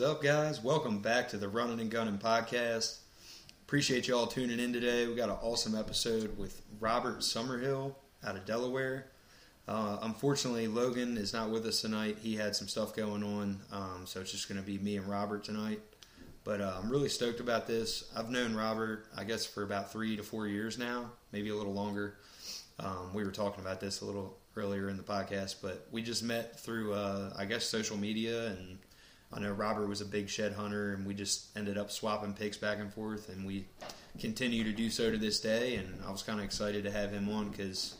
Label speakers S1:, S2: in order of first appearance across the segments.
S1: up, guys? Welcome back to the Running and Gunning podcast. Appreciate you all tuning in today. We got an awesome episode with Robert Summerhill out of Delaware. Uh, unfortunately, Logan is not with us tonight. He had some stuff going on, um, so it's just going to be me and Robert tonight. But uh, I'm really stoked about this. I've known Robert, I guess, for about three to four years now, maybe a little longer. Um, we were talking about this a little earlier in the podcast, but we just met through, uh, I guess, social media. And I know Robert was a big shed hunter, and we just ended up swapping picks back and forth, and we continue to do so to this day. And I was kind of excited to have him on because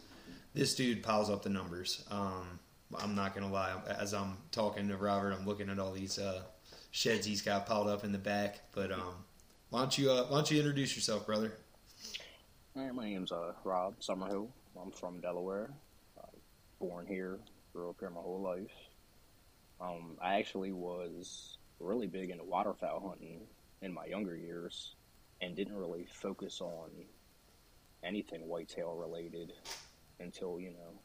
S1: this dude piles up the numbers. Um, I'm not gonna lie. As I'm talking to Robert, I'm looking at all these uh, sheds he's got piled up in the back. But um, why don't you uh, why don't you introduce yourself, brother?
S2: My name's uh, Rob Summerhill. I'm from Delaware. Uh, born here, grew up here my whole life. Um, I actually was really big into waterfowl hunting in my younger years, and didn't really focus on anything whitetail related until you know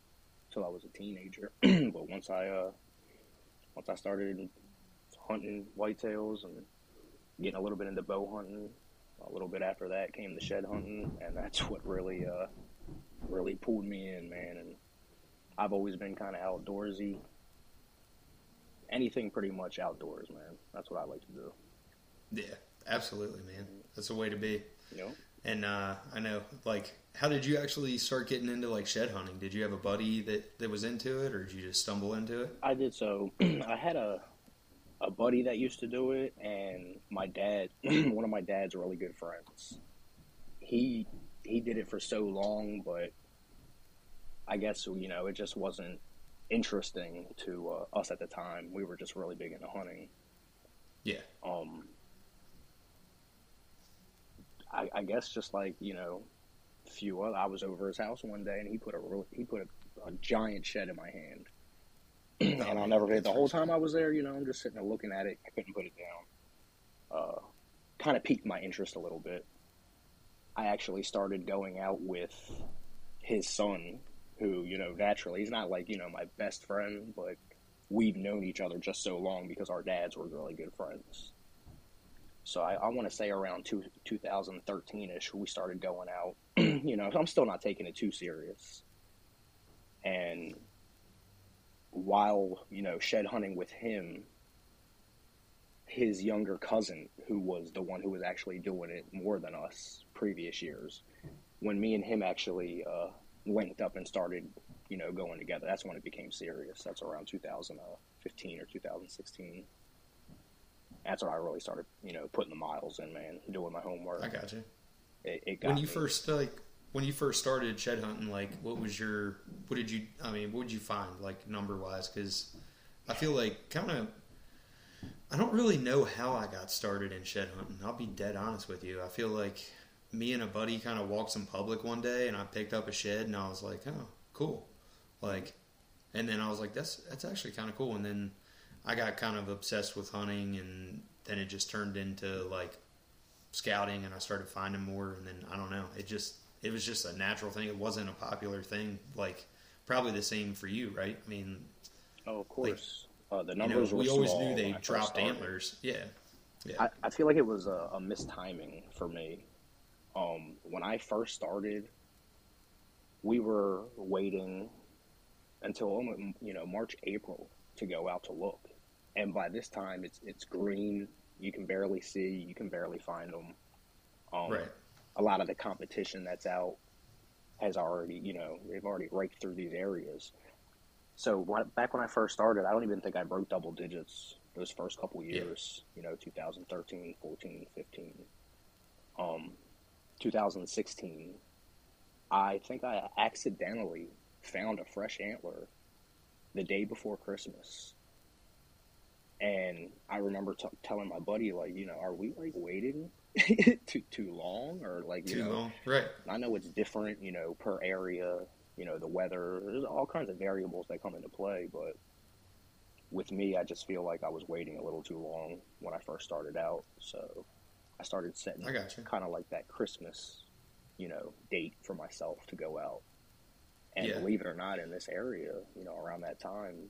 S2: until I was a teenager. but once I uh, once I started hunting whitetails and getting a little bit into bow hunting, a little bit after that came the shed hunting, and that's what really uh, really pulled me in, man. And I've always been kind of outdoorsy. Anything pretty much outdoors, man. That's what I like to do.
S1: Yeah, absolutely, man. That's the way to be.
S2: You know?
S1: And uh, I know, like, how did you actually start getting into like shed hunting? Did you have a buddy that, that was into it, or did you just stumble into it?
S2: I did so. I had a a buddy that used to do it, and my dad, one of my dad's really good friends. He he did it for so long, but I guess you know it just wasn't interesting to uh, us at the time. We were just really big into hunting.
S1: Yeah.
S2: Um. I, I guess just like you know, other, I was over his house one day and he put a really, he put a, a giant shed in my hand, and I'll never forget the whole time I was there. You know, I'm just sitting there looking at it. I couldn't put it down. Uh, kind of piqued my interest a little bit. I actually started going out with his son, who you know naturally he's not like you know my best friend, but we've known each other just so long because our dads were really good friends. So I, I want to say around two, 2013 ish, we started going out. you know, I'm still not taking it too serious. And while, you know, shed hunting with him, his younger cousin, who was the one who was actually doing it more than us previous years, when me and him actually uh, linked up and started, you know, going together, that's when it became serious. That's around 2015 or 2016 that's when I really started, you know, putting the miles in, man, doing my homework.
S1: I got you.
S2: It, it got
S1: when you
S2: me.
S1: first like when you first started shed hunting, like what was your what did you I mean what did you find like number wise? Because I feel like kind of I don't really know how I got started in shed hunting. I'll be dead honest with you. I feel like me and a buddy kind of walked some public one day, and I picked up a shed, and I was like, oh, cool, like, and then I was like, that's that's actually kind of cool, and then I got kind of obsessed with hunting, and then it just turned into like scouting, and I started finding more, and then I don't know, it just it was just a natural thing. It wasn't a popular thing, like probably the same for you, right? I mean,
S2: Oh, of course. uh, the
S1: you know,
S2: numbers
S1: we always knew they
S2: when I first
S1: dropped antlers, yeah, yeah,
S2: I, I feel like it was a, a mistiming for me. Um, when I first started, we were waiting until almost, you know March, April to go out to look, and by this time it's it's green. You can barely see. You can barely find them. Um,
S1: right,
S2: a lot of the competition that's out has already, you know, they've already raked through these areas. So back when I first started, I don't even think I broke double digits those first couple years, you know, 2013, 14, 15. Um, 2016, I think I accidentally found a fresh antler the day before Christmas. And I remember t- telling my buddy, like, you know, are we like waiting too too long, or like, you
S1: too
S2: know,
S1: long, right,
S2: I know it's different, you know, per area, you know, the weather. There's all kinds of variables that come into play, but with me, I just feel like I was waiting a little too long when I first started out. So I started setting
S1: I got you.
S2: kind of like that Christmas, you know, date for myself to go out. And
S1: Yeah.
S2: believe it or not, in this area, you know, around that time,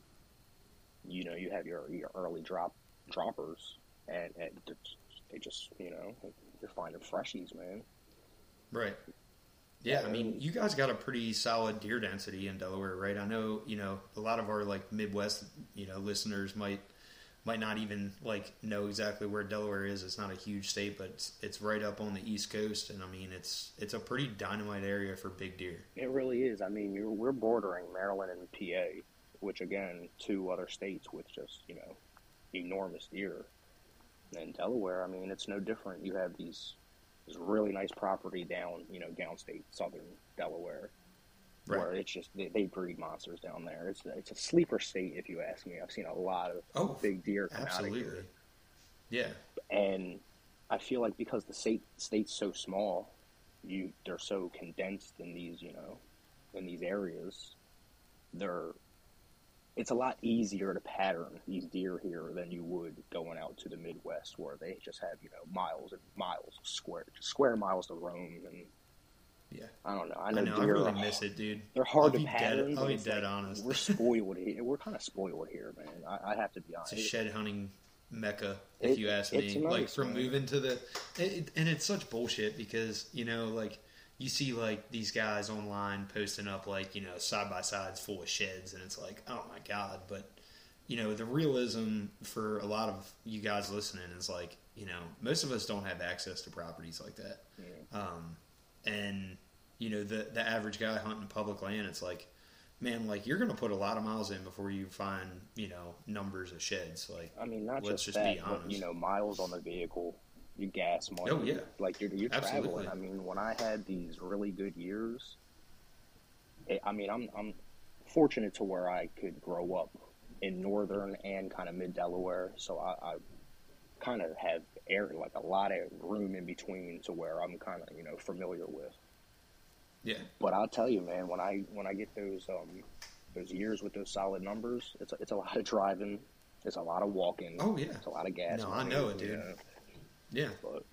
S2: you know, you have your your early drop droppers, and, and they just you know you're finding freshies, man.
S1: Right. Yeah, I mean, you guys got a pretty solid deer density in Delaware, right? I know, you know, a lot of our like Midwest, you know, listeners might might not even like know exactly where Delaware is. It's not a huge state, but it's, it's right up on the East Coast, and I mean, it's it's a pretty dynamite area for big deer.
S2: It really is. I mean, we're bordering Maryland and PA, which again, two other states with just you know enormous deer. And Delaware, I mean, it's no different. You have these this really nice property down, you know, downstate southern Delaware, right. where it's just they, they, breed monsters down there. It's it's a sleeper state, if you ask me. I've seen a lot of oh, big deer come absolutely. out of here.
S1: Yeah,
S2: and I feel like because the state state's so small, you they're so condensed in these, you know, in these areas. They're it's a lot easier to pattern these deer here than you would going out to the Midwest, where they just have you know miles and miles of square square miles to roam and.
S1: Yeah,
S2: I don't know. I know,
S1: I, know,
S2: deer
S1: I really are, miss it, dude.
S2: They're hard I'll to pattern.
S1: Dead, I'll be dead like, honest.
S2: We're spoiled here. We're kind of spoiled here, man. I, I, have to be honest.
S1: It's a shed hunting mecca, if it, you ask me. Nice, like from man. moving to the, it, and it's such bullshit because you know, like you see like these guys online posting up like you know side by sides full of sheds, and it's like, oh my god. But you know, the realism for a lot of you guys listening is like, you know, most of us don't have access to properties like that,
S2: yeah.
S1: um, and you know, the the average guy hunting public land, it's like. Man, like you're gonna put a lot of miles in before you find, you know, numbers of sheds. Like,
S2: I mean, not let's just, just that, but you know, miles on the vehicle you gas money.
S1: Oh yeah,
S2: like you're you're Absolutely. traveling. I mean, when I had these really good years, it, I mean, I'm I'm fortunate to where I could grow up in northern and kind of mid Delaware, so I, I kind of have air like a lot of room in between to where I'm kind of you know familiar with.
S1: Yeah.
S2: But I'll tell you, man, when I when I get those um those years with those solid numbers, it's a, it's a lot of driving, it's a lot of walking.
S1: Oh yeah,
S2: it's a lot of gas.
S1: No, money, I know it, dude. Know. Yeah, but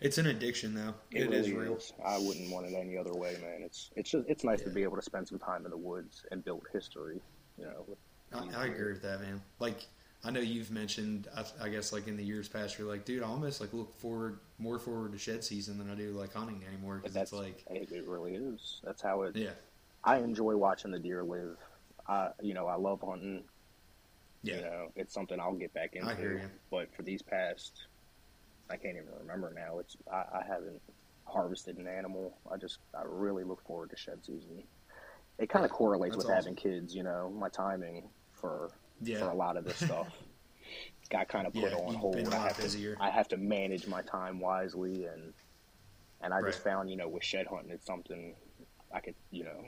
S1: it's an addiction though.
S2: It, it really is real. Is. I wouldn't want it any other way, man. It's it's just it's nice yeah. to be able to spend some time in the woods and build history. You know,
S1: I, I, agree with that, man. Like I know you've mentioned, I, I, guess like in the years past, you're like, dude, I almost like look forward more forward to shed season than I do like hunting anymore because it's like
S2: it, it really is. That's how it.
S1: Yeah,
S2: I enjoy watching the deer live. I you know I love hunting.
S1: Yeah.
S2: You know, it's something I'll get back into.
S1: I hear you.
S2: But for these past I can't even remember now. It's I, I haven't harvested an animal. I just I really look forward to shed season. It kind of correlates That's with awesome. having kids. You know, my timing for yeah. for a lot of this stuff got kind of put yeah, on hold. I have to I have to manage my time wisely, and and I right. just found you know with shed hunting it's something I could you know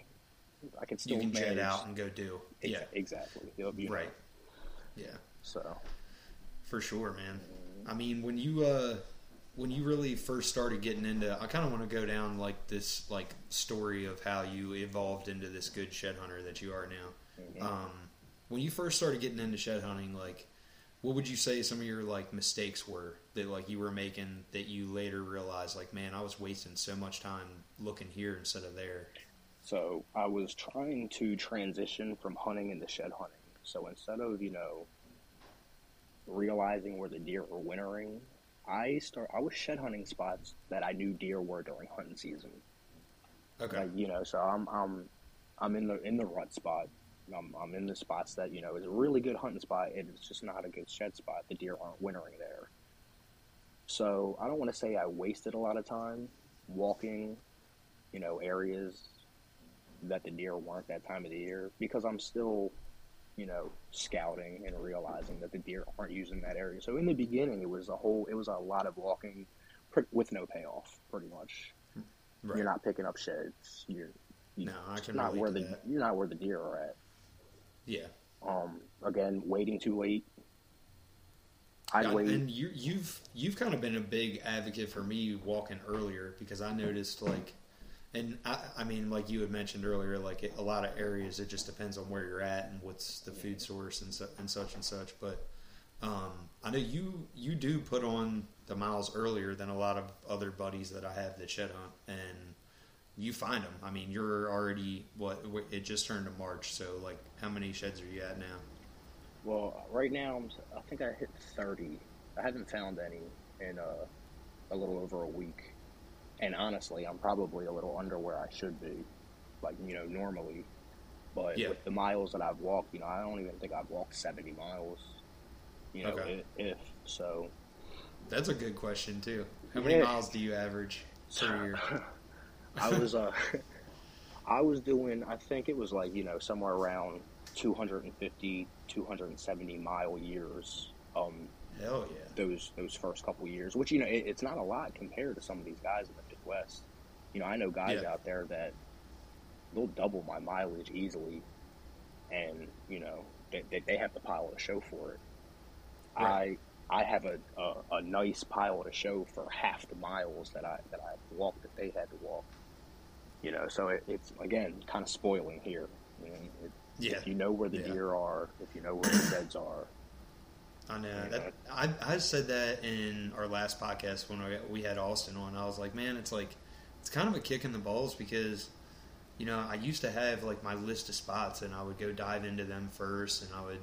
S2: I could still
S1: you can
S2: manage.
S1: jet out and go do yeah
S2: exactly
S1: right
S2: know.
S1: yeah
S2: so
S1: for sure man. I mean, when you uh, when you really first started getting into, I kind of want to go down like this like story of how you evolved into this good shed hunter that you are now. Mm-hmm. Um, when you first started getting into shed hunting, like what would you say some of your like mistakes were that like you were making that you later realized like man I was wasting so much time looking here instead of there.
S2: So I was trying to transition from hunting into shed hunting. So instead of you know realizing where the deer were wintering, I start. I was shed hunting spots that I knew deer were during hunting season.
S1: Okay.
S2: Like, you know, so I'm I'm I'm in the in the rut spot. I'm, I'm in the spots that you know is a really good hunting spot. And it's just not a good shed spot. The deer aren't wintering there. So I don't want to say I wasted a lot of time walking, you know, areas that the deer weren't that time of the year because I'm still you know, scouting and realizing that the deer aren't using that area. So in the beginning, it was a whole, it was a lot of walking with no payoff, pretty much. Hmm. Right. You're not picking up sheds. You're, you,
S1: no, I can
S2: not where the
S1: that.
S2: you're not where the deer are at.
S1: Yeah.
S2: Um. Again, waiting too late. I yeah, wait.
S1: And you, you've you've kind of been a big advocate for me walking earlier because I noticed like and I, I, mean, like you had mentioned earlier, like it, a lot of areas, it just depends on where you're at and what's the food source and, su- and such and such. But um, I know you you do put on the miles earlier than a lot of other buddies that I have that shed hunt, and you find them. I mean, you're already what it just turned to March, so like, how many sheds are you at now?
S2: Well, right now I think I hit thirty I haven't found any in uh, a little over a week, and honestly, I'm probably a little under where I should be, like you know normally. But
S1: Yeah.
S2: with the miles that I've walked, you know, I don't even think I've walked 70 miles. You know,
S1: Okay.
S2: i- if so.
S1: That's a good question too. How many
S2: Yeah.
S1: miles do you average per year?
S2: I was uh, I was doing. I think it was like you know somewhere around 250, 270 mile years. Um,
S1: Hell yeah.
S2: those those first couple years, which you know it, it's not a lot compared to some of these guys in the Midwest. You know, I know guys
S1: Yeah.
S2: out there that they'll double my mileage easily, and you know they, they, they have the pile to show for it.
S1: Right.
S2: I I have a, a a nice pile to show for half the miles that I that I walked that they had to walk. You know, so it, it's again kind of spoiling here. You know, it,
S1: Yeah.
S2: If you know where the
S1: Yeah.
S2: deer are, if you know where the beds are,
S1: I know that. I I said that in our last podcast when we, we had Austin on. I was like, man, it's like it's kind of a kick in the balls because you know I used to have like my list of spots and I would go dive into them first and I would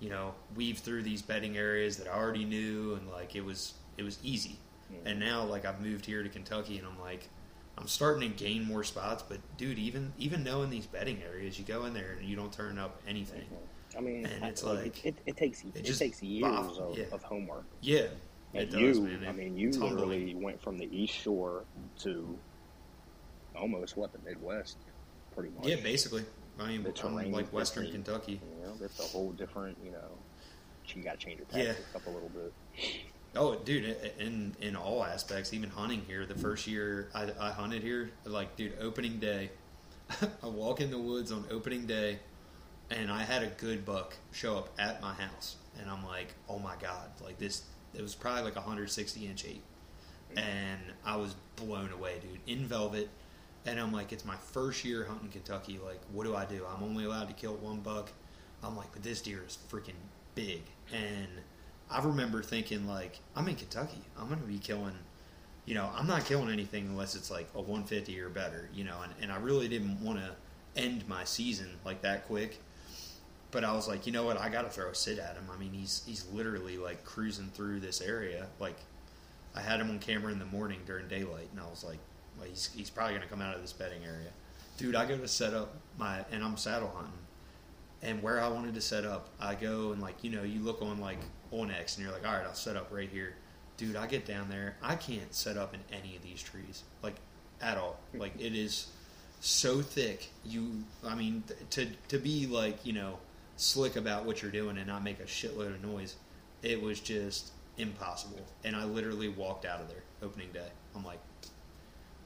S1: you know weave through these bedding areas that I already knew and like it was it was easy.
S2: Mhm.
S1: And now like I've moved here to Kentucky and I'm like I'm starting to gain more spots, but dude, even even knowing these bedding areas, you go in there and you don't turn up anything.
S2: I mean,
S1: And it's
S2: like,
S1: like-
S2: it, it takes it,
S1: just
S2: takes years of,
S1: yeah.
S2: of homework.
S1: Yeah,
S2: And
S1: it does,
S2: you,
S1: man.
S2: I mean, you
S1: it's
S2: literally went from the East Shore to almost what the Midwest, pretty much.
S1: Yeah, basically. I mean, I'm like Western. Kentucky.
S2: You know, it's a whole different. You know, you got to change your
S1: Yeah.
S2: tactics up a little bit.
S1: Oh, dude, in in all aspects, even hunting here. The first year I, I hunted here, like, dude, opening day, I walk in the woods on opening day, and I had a good buck show up at my house, and I'm like, oh my god, like this. It was probably like a 160 inch eight, and I was blown away, dude. In velvet, and I'm like, it's my first year hunting Kentucky. Like, what do I do? I'm only allowed to kill one buck. I'm like, but this deer is freaking big, and I remember thinking like, I'm in Kentucky. I'm gonna be killing. You know, I'm not killing anything unless it's like a 150 or better. You know, and, and I really didn't want to end my season like that quick. But I was like, you know what? I got to throw a sit at him. I mean, he's he's literally like cruising through this area. Like, I had him on camera in the morning during daylight, and I was like, well, he's he's probably gonna come out of this bedding area, dude. I go to set up my and I'm saddle hunting, and where I wanted to set up, I go and like you know you look on like onX, and you're like, all right, I'll set up right here, dude. I get down there, I can't set up in any of these trees, like at all. Like it is so thick. You, I mean, to to be like you know slick about what you're doing and not make a shitload of noise, it was just impossible. And I literally walked out of there opening day. I'm like,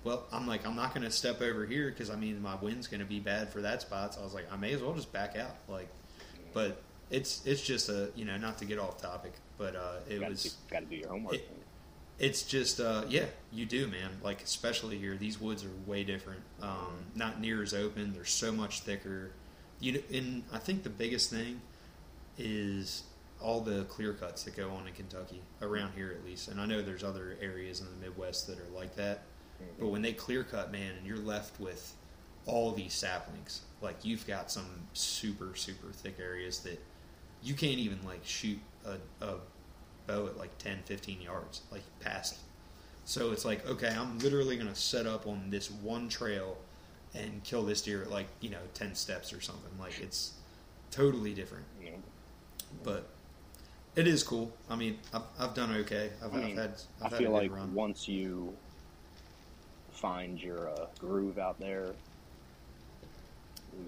S1: well, I'm like, I'm not going to step over here because I mean my wind's going to be bad for that spot. So I was like, I may as well just back out. Like, but it's it's just a you know not to get off topic, but uh, it
S2: got
S1: was
S2: to got to do your homework.
S1: it- it's just uh, yeah you do man. Like especially here these woods are way different. Um, not near as open. They're so much thicker. You know, and i think the biggest thing is all the clear cuts that go on in kentucky around here at least. And i know there's other areas in the midwest that are like that. But when they clear cut man and you're left with all these saplings like you've got some super super thick areas that you can't even like shoot a, a bow at like 10 15 yards like past so it's like okay i'm literally going to set up on this one trail and kill this deer at like you know 10 steps or something like it's totally different
S2: know,
S1: but it is cool i mean i've, I've done okay i've,
S2: I mean,
S1: I've had
S2: I
S1: I've had
S2: feel like
S1: run
S2: once you find your uh, groove out there,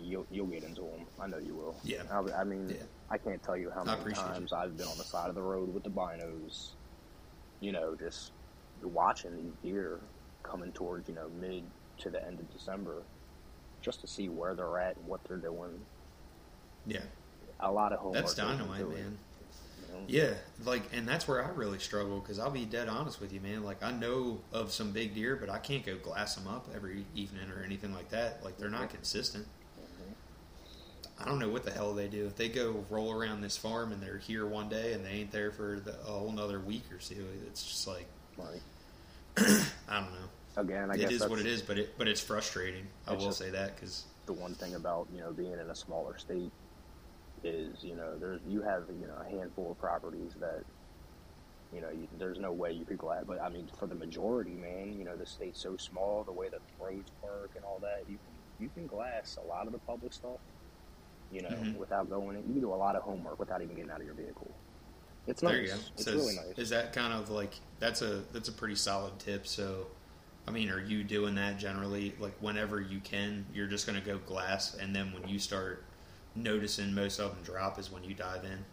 S2: you'll you'll get into them. I know you will.
S1: Yeah.
S2: I, I mean,
S1: Yeah.
S2: I can't tell you how many times I've been on the side of the road with the binos. You know, just watching these deer coming towards you know mid to the end of December, just to see where they're at and what they're doing.
S1: yeah
S2: A lot of homework.
S1: that's dynamite
S2: it,
S1: man
S2: you know?
S1: Yeah, like, and that's where I really struggle because I'll be dead honest with you, man. Like, I know of some big deer, but I can't go glass them up every evening or anything like that. Like, they're not consistent. I don't know what the hell they do. If they go roll around this farm and they're here one day and they ain't there for the, a whole nother week or so, it's just like
S2: Right.
S1: I don't know.
S2: Again, I
S1: It
S2: guess
S1: is what it is, but it but it's frustrating. I
S2: It's
S1: will say that because
S2: the one thing about you know being in a smaller state is you know there's you have you know a handful of properties that You know, you, there's no way you could glass. But I mean, for the majority, man, you know, the state's so small, the way that the roads work and all that, you can you can glass a lot of the public stuff. You know,
S1: Mhm.
S2: without going. in. You can do a lot of homework without even getting out of your vehicle. It's
S1: There
S2: nice.
S1: you go.
S2: It's
S1: So
S2: really
S1: is,
S2: nice.
S1: is that kind of like that's a that's a pretty solid tip. So, I mean, are you doing that generally? Like whenever you can, you're just going to go glass, and then when you start noticing most of them drop is when you dive in.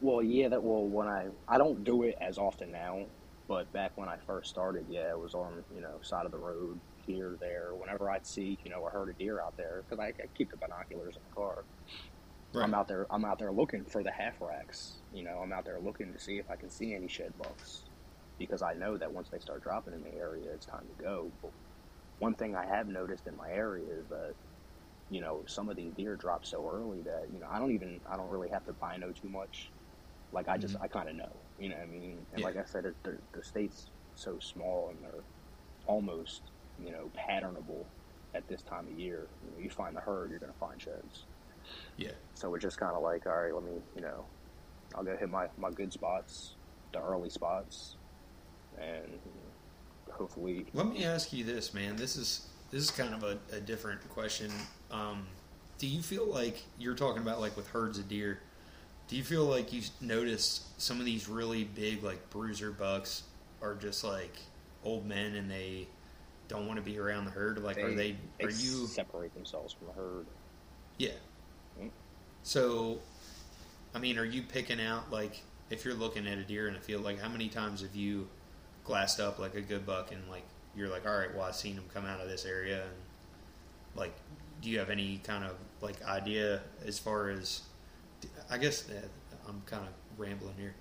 S2: Well, yeah, that well when I I don't do it as often now, but back when I first started, yeah, it was on you know side of the road here there. Whenever I'd see you know a herd of deer out there, because I, I keep the binoculars in the car. I'm out there. I'm out there looking for the half racks. You know, I'm out there looking to see if I can see any shed bucks, because I know that once they start dropping in the area, it's time to go. But one thing I have noticed in my area is that you know some of these deer drop so early that you know I don't even I don't really have to bino too much. Like I just mm-hmm. I kind of know. You know what I mean? And
S1: Yeah.
S2: like I said, it, the, the state's so small and they're almost you know patternable at this time of year. You, know, you find the herd, you're going to find sheds.
S1: Yeah.
S2: So we're just kind of like, all right, let me, you know, I'll go hit my, my good spots, the early spots, and hopefully,
S1: Let me ask you this, man. This is this is kind of a, a different question. Um, do you feel like you're talking about like with herds of deer? Do you feel like you notice some of these really big like bruiser bucks are just like old men and they don't want to be around the herd? Like, are they?
S2: they
S1: Are you?
S2: separate themselves from the herd?
S1: Yeah.
S2: Mm.
S1: So, I mean, are you picking out like if you're looking at a deer in a field, like how many times have you glassed up like a good buck and like you're like, all right, well, I've seen him come out of this area, and like, do you have any kind of like idea as far as? I guess uh, I'm kind of rambling here.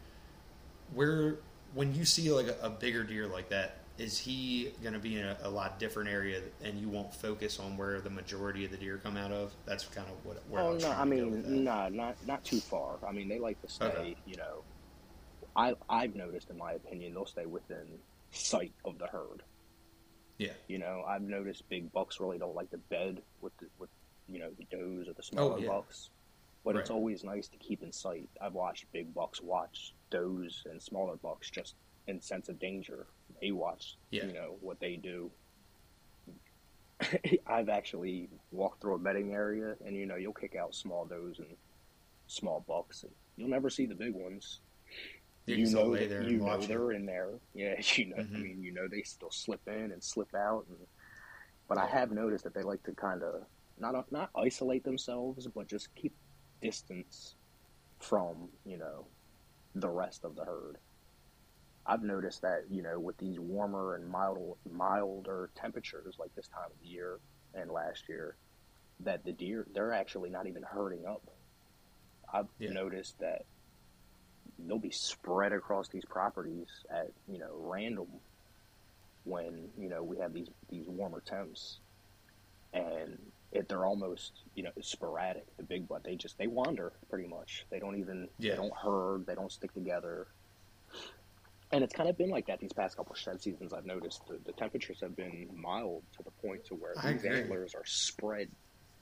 S1: Where when you see like a, a bigger deer like that, is he going to be in a, a lot different area, and you won't focus on where the majority of the deer come out of? That's kind of what. Where oh, I
S2: Oh
S1: was
S2: no, I
S1: to go with
S2: mean, no, not not too far. I mean, they like to stay.
S1: Okay.
S2: You know, I I've noticed, in my opinion, they'll stay within sight of the herd.
S1: Yeah.
S2: You know, I've noticed big bucks really don't like to bed with the, with you know the does or the oh, smaller
S1: Oh, yeah.
S2: bucks, but it's always nice to keep in sight. I've watched big bucks watch does and smaller bucks just in sense of danger. They watch,
S1: Yeah.
S2: you know, what they do. I've actually walked through a bedding area, and you know, you'll kick out small does and small bucks, and you'll never see the big ones
S1: You
S2: you know that,
S1: there
S2: you know they're in there. Yeah, you know. I
S1: Mhm.
S2: mean, you know they still slip in and slip out. And, but I have noticed that they like to kind of not not isolate themselves, but just keep distance from you know the rest of the herd. I've noticed that you know with these warmer and mild milder temperatures like this time of the year and last year, that the deer they're actually not even herding up. I've
S1: Yeah.
S2: noticed that they'll be spread across these properties at you know random when you know we have these these warmer temps and it, they're almost you know sporadic the big butt they just they wander pretty much they don't even
S1: Yeah.
S2: they don't herd they don't stick together and it's kind of been like that these past couple of shed seasons i've noticed the, the temperatures have been mild to the point to where these antlers are spread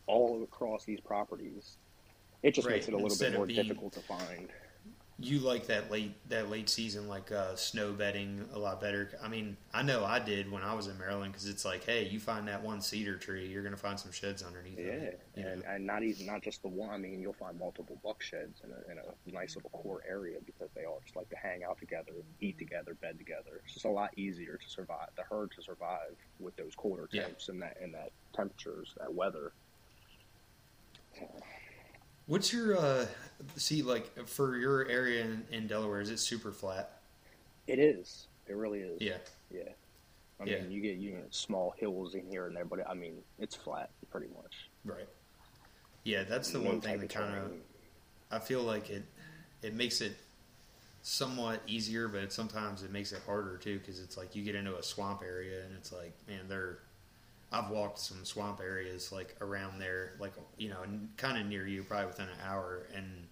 S2: all across these properties. It just
S1: Right,
S2: makes it a little
S1: instead
S2: bit more
S1: being-
S2: difficult to find
S1: you like that late that late season like uh, snow bedding a lot better. I mean, I know I did when I was in Maryland because it's like, hey, you find that one cedar tree, you're gonna find some sheds underneath.
S2: Yeah,
S1: it,
S2: and, and not even not just the one. I mean, you'll find multiple buck sheds in a, in a nice little core area because they all just like to hang out together, eat together, bed together. It's just a lot easier to survive the herd to survive with those colder
S1: Yeah.
S2: temps and that and that temperatures, that weather.
S1: What's your uh, see like for your area in, in Delaware? Is it super flat?
S2: It is. It really is.
S1: Yeah,
S2: Yeah. I
S1: Yeah.
S2: mean, you get you know, small hills in here and there, but I mean, it's flat pretty much.
S1: right. Yeah, that's the
S2: No
S1: one thing that kind of. I feel like it it makes it somewhat easier, but sometimes it makes it harder too because it's like you get into a swamp area and it's like, man, they're. I've walked some swamp areas like around there, like you know, kind of near you, probably within an hour, and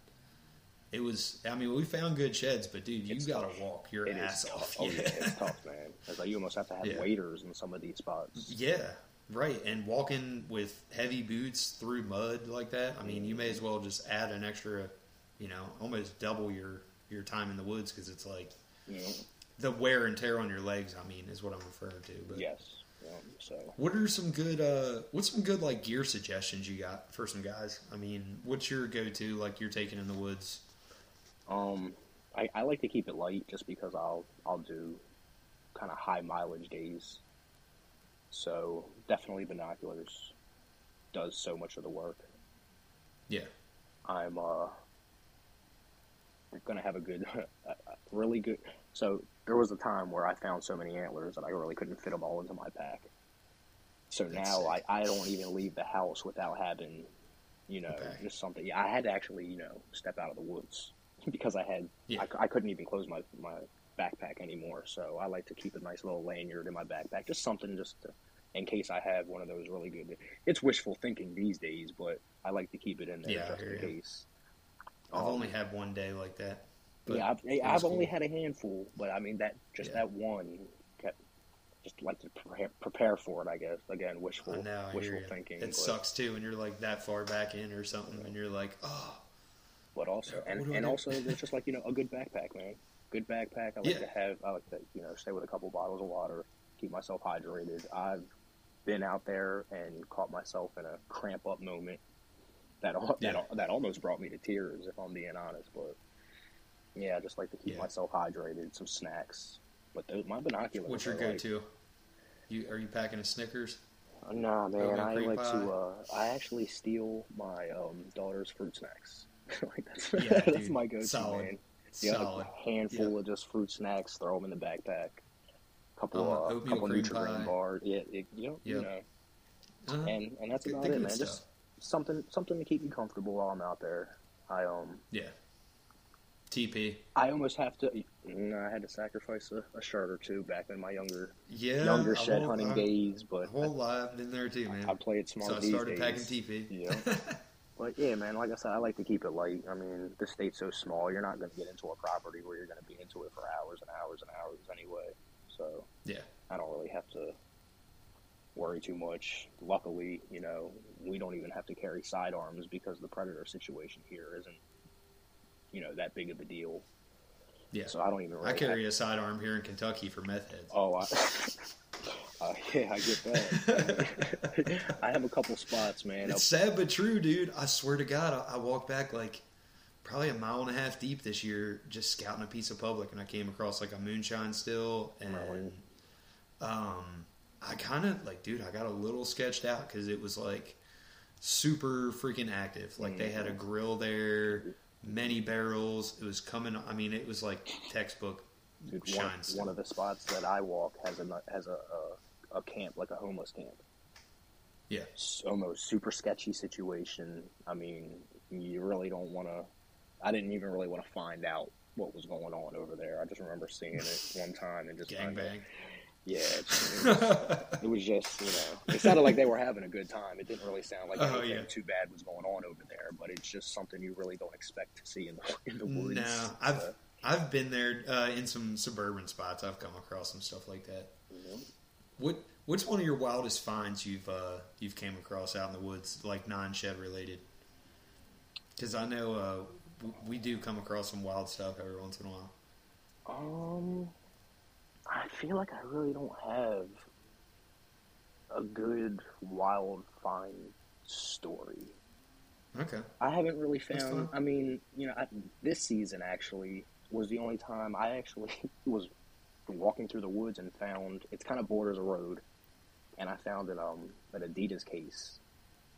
S1: it was. I mean, we found good sheds, but dude, you got to walk your ass off.
S2: Oh yeah, it's tough, man. It's like you almost have to have
S1: Yeah.
S2: waders in some of these spots.
S1: Yeah, right. And walking with heavy boots through mud like that, I mean, you may as mm-hmm. well just add an extra, you know, almost double your your time in the woods because it's like
S2: You know?
S1: the wear and tear on your legs. I mean, is what I'm referring to. But
S2: Yes. Um, so
S1: what are some good? uh What's some good like gear suggestions you got for some guys? I mean, what's your go to like you're taking in the woods?
S2: Um, I, I like to keep it light just because I'll I'll do kind of high mileage days. So definitely binoculars does so much of the work.
S1: Yeah.
S2: I'm uh gonna have a good, a really good. So there was a time where I found so many antlers that I really couldn't fit them all into my pack. So
S1: That's
S2: now I. I don't even leave the house without having, you know,
S1: Okay.
S2: just something. Yeah, I had to actually, you know, step out of the woods because I had
S1: Yeah.
S2: I, I couldn't even close my my backpack anymore. So I like to keep a nice little lanyard in my backpack, just something just to, in case I have one of those really good. It's wishful thinking these days, but I like to keep it in there
S1: Yeah,
S2: just in
S1: you.
S2: case.
S1: I've
S2: Um,
S1: only had one day like that. But
S2: yeah, I've, I've only
S1: cool.
S2: had a handful, but I mean that just
S1: Yeah.
S2: that one kept just like to prepare, prepare for it. I guess again, wishful,
S1: I know. I
S2: wishful thinking.
S1: It
S2: but,
S1: sucks too when you're like that far back in or something, and you're like, oh,
S2: but also
S1: Yeah,
S2: and,
S1: what do I
S2: and
S1: do?
S2: also there's just like you know a good backpack, man. Good backpack. I like
S1: Yeah.
S2: to have. I like to you know stay with a couple bottles of water, keep myself hydrated. I've been out there and caught myself in a cramp up moment that
S1: Yeah.
S2: that that almost brought me to tears, if I'm being honest. But yeah, I just like to keep
S1: Yeah.
S2: myself hydrated, some snacks. But those, my binoculars.
S1: what's your
S2: are
S1: go
S2: like-
S1: to? You are you packing a Snickers?
S2: Nah, man, I like
S1: pie?
S2: to. Uh, I actually steal my um, daughter's fruit snacks. like that's
S1: Yeah,
S2: that's
S1: dude.
S2: my go-to,
S1: Solid.
S2: man. Yeah,
S1: Solid.
S2: a handful of just fruit snacks. Throw them in the backpack. Couple,
S1: Uh,
S2: uh, couple Nutri-Grain bars. Yeah, it, you know, you know,
S1: Uh-huh.
S2: and and that's about it, man. Just something something to keep you comfortable while I'm out there. I um
S1: Yeah. TP.
S2: I almost have to. mm, I had to sacrifice a, a shirt or two back in my younger
S1: Yeah.
S2: younger shed
S1: whole-
S2: hunting
S1: a
S2: days, but
S1: Whole lot been there too, man.
S2: I play it smart
S1: so I started
S2: days.
S1: packing TP.
S2: Yeah. But yeah, man, like I said, I like to keep it light. I mean, the state's so small, you're not going to get into a property where you're going to be into it for hours and hours and hours anyway. So
S1: Yeah.
S2: I don't really have to worry too much. Luckily, you know, we don't even have to carry sidearms because the predator situation here isn't, you know, that big of a deal.
S1: Yeah.
S2: So I don't even. Really
S1: I carry a sidearm here in Kentucky for meth heads.
S2: Oh, I, uh, yeah, I get that. I have a couple spots, man.
S1: It's sad but true, dude. I swear to God, I, I walked back like probably a mile and a half deep this year, just scouting a piece of public, and I came across like a moonshine still, and
S2: Really?
S1: um, I kind of like, dude, I got a little sketched out because it was like super freaking active. Like they had a grill there, many barrels. It was coming. I mean, it was like textbook
S2: Dude, one, one of the spots that I walk has a has a, a, a camp like a homeless camp.
S1: Yeah.
S2: Almost super sketchy situation. I mean, you really don't want to. I didn't even really want to find out what was going on over there. I just remember seeing it one time and just
S1: gang bang.
S2: Yeah, it, was, it was just you know, it sounded like they were having a good time. It didn't really sound like
S1: Oh,
S2: anything
S1: yeah.
S2: too bad was going on over there, but it's just something you really don't expect to see in the in the woods.
S1: No, I've
S2: Uh,
S1: I've been there uh, in some suburban spots. I've come across some stuff like that.
S2: know?
S1: What What's one of your wildest finds you've uh, you've came across out in the woods, like non shed related? Because I know uh, w- we do come across some wild stuff every once in a while.
S2: Um, I feel like I really don't have a good wild find story.
S1: Okay.
S2: I haven't really found. I mean, you know, I, this season actually was the only time I actually was walking through the woods and found it's kind of borders a road, and I found an um an Adidas case,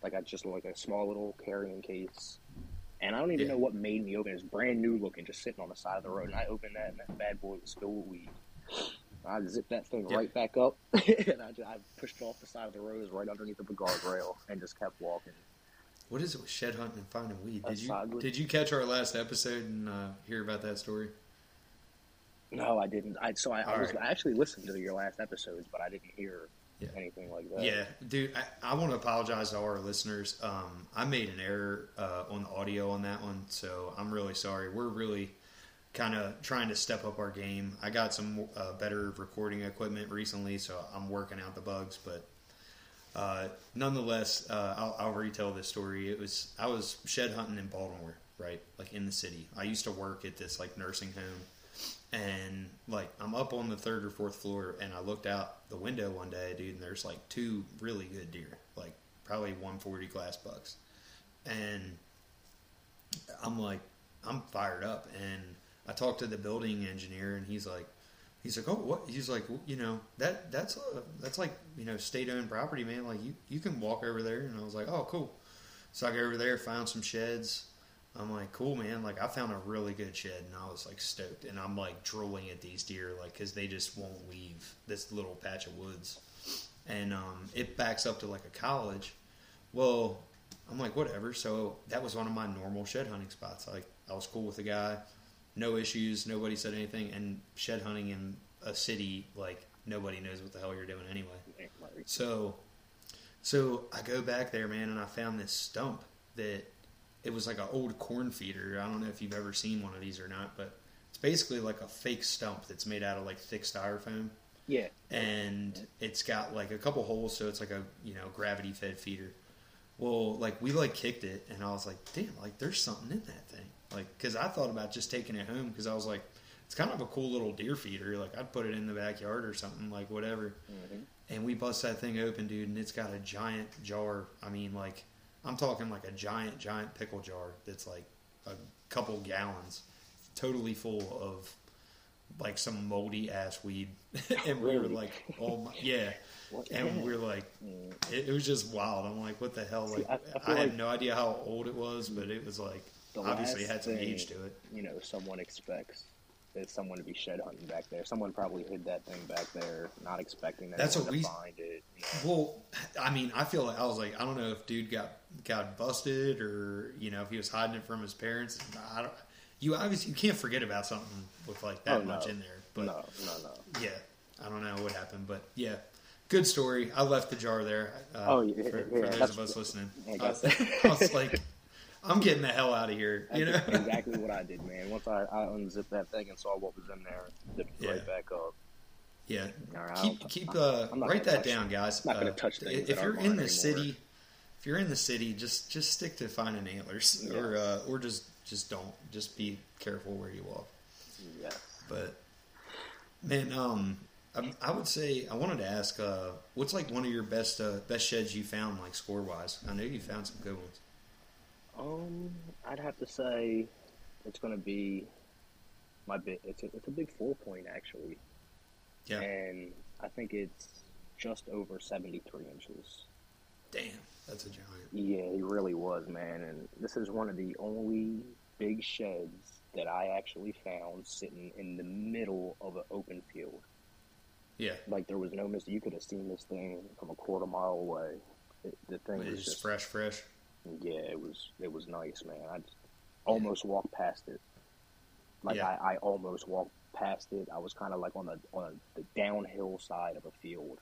S2: like I just like a small little carrying case, and I don't even
S1: Yeah.
S2: know what made me open it. It's brand new looking, just sitting on the side of the road, and I opened that, and that bad boy was filled with weed. I zipped that thing
S1: Yeah.
S2: right back up, and I, just, I pushed it off the side of the road, was right underneath of a guardrail, and just kept walking.
S1: What is it with shed hunting and finding weed? Did you Did you catch our last episode and uh, hear about that story?
S2: No, I didn't. I so I, I was
S1: right.
S2: I actually listened to your last episodes, but I didn't hear
S1: Yeah.
S2: anything like that.
S1: Yeah, dude, I, I want to apologize to all our listeners. Um, I made an error uh, on the audio on that one, so I'm really sorry. We're really kind of trying to step up our game. I got some uh, better recording equipment recently, so I'm working out the bugs. But uh, nonetheless, uh, I'll, I'll retell this story. It was I was shed hunting in Baltimore, right, like in the city. I used to work at this like nursing home, And like I'm up on the third or fourth floor, and I looked out the window one day, dude, and there's like two really good deer, like probably 140 class bucks, and I'm like, I'm fired up, and I talked to the building engineer, and he's like, he's like, oh, what? He's like, well, you know, that that's a, that's like you know state owned property, man. Like you you can walk over there, and I was like, oh, cool. So I go over there, found some sheds. I'm like, cool, man. Like I found a really good shed, and I was like stoked, and I'm like drooling at these deer, like because they just won't leave this little patch of woods, and um, it backs up to like a college. Well, I'm like, whatever. So that was one of my normal shed hunting spots. Like I was cool with the guy no issues. Nobody said anything. And shed hunting in a city, like nobody knows what the hell you're doing anyway. So, so I go back there, man, and I found this stump that it was like an old corn feeder. I don't know if you've ever seen one of these or not, but it's basically like a fake stump that's made out of like thick styrofoam.
S2: Yeah.
S1: And it's got like a couple holes, so it's like a you know gravity fed feeder. Well, like we like kicked it, and I was like, damn, like there's something in that thing. Like, because I thought about just taking it home because I was like, it's kind of a cool little deer feeder. Like, I'd put it in the backyard or something, like whatever. Mm-hmm. And we bust that thing open, dude, and it's got a giant jar. I mean, like, I'm talking like a giant, giant pickle jar that's like a couple gallons, totally full of like some moldy ass weed. and we were like, oh my, yeah. and we are like, mm. it, it, was just wild. I'm like, what the hell? Like, See, I, I, I had like, no idea how old it was, but it was like, the obviously had some thing, age to it.
S2: You know, someone expects is someone to be shed hunting back there. Someone probably hid that thing back there, not expecting that
S1: That's what we
S2: find it.
S1: You know? Well, I mean, I feel like I was like, I don't know if dude got got busted or you know if he was hiding it from his parents. I don't. You obviously you can't forget about something with like that oh, much in there. But
S2: no, no, no.
S1: Yeah, I don't know what happened, but yeah. Good story. I left the jar there.
S2: Uh, oh, yeah,
S1: for,
S2: yeah,
S1: for those of us listening, I, I, I was like, I'm getting the hell out of here. You know
S2: exactly what I did, man. Once I, I unzipped that thing and saw what was in there, zipped yeah. right back up.
S1: Yeah, right, keep keep uh, write that down, guys.
S2: I'm not going to uh.
S1: If you're in the anymore. city, if you're in the city, just just stick to finding antlers, yeah. or uh, or just just don't. Just be careful where you walk.
S2: Yeah.
S1: But man, um, I, I would say I wanted to ask, uh, what's like one of your best uh, best sheds you found, like score wise? I know you found some good ones.
S2: Um, I'd have to say it's going to be my bit. It's a, it's a big four point actually.
S1: Yeah.
S2: And I think it's just over seventy three inches.
S1: Damn, that's a giant.
S2: Yeah, he really was, man. And this is one of the only big sheds that I actually found sitting in the middle of an open field.
S1: Yeah.
S2: Like there was no mist. You could have seen this thing from a quarter mile away. It, the thing
S1: it
S2: was just
S1: fresh, fresh.
S2: Yeah, it was it was nice, man. I almost walked past it. Like yeah. I, I almost walked past it. I was kind of like on the on the downhill side of a field,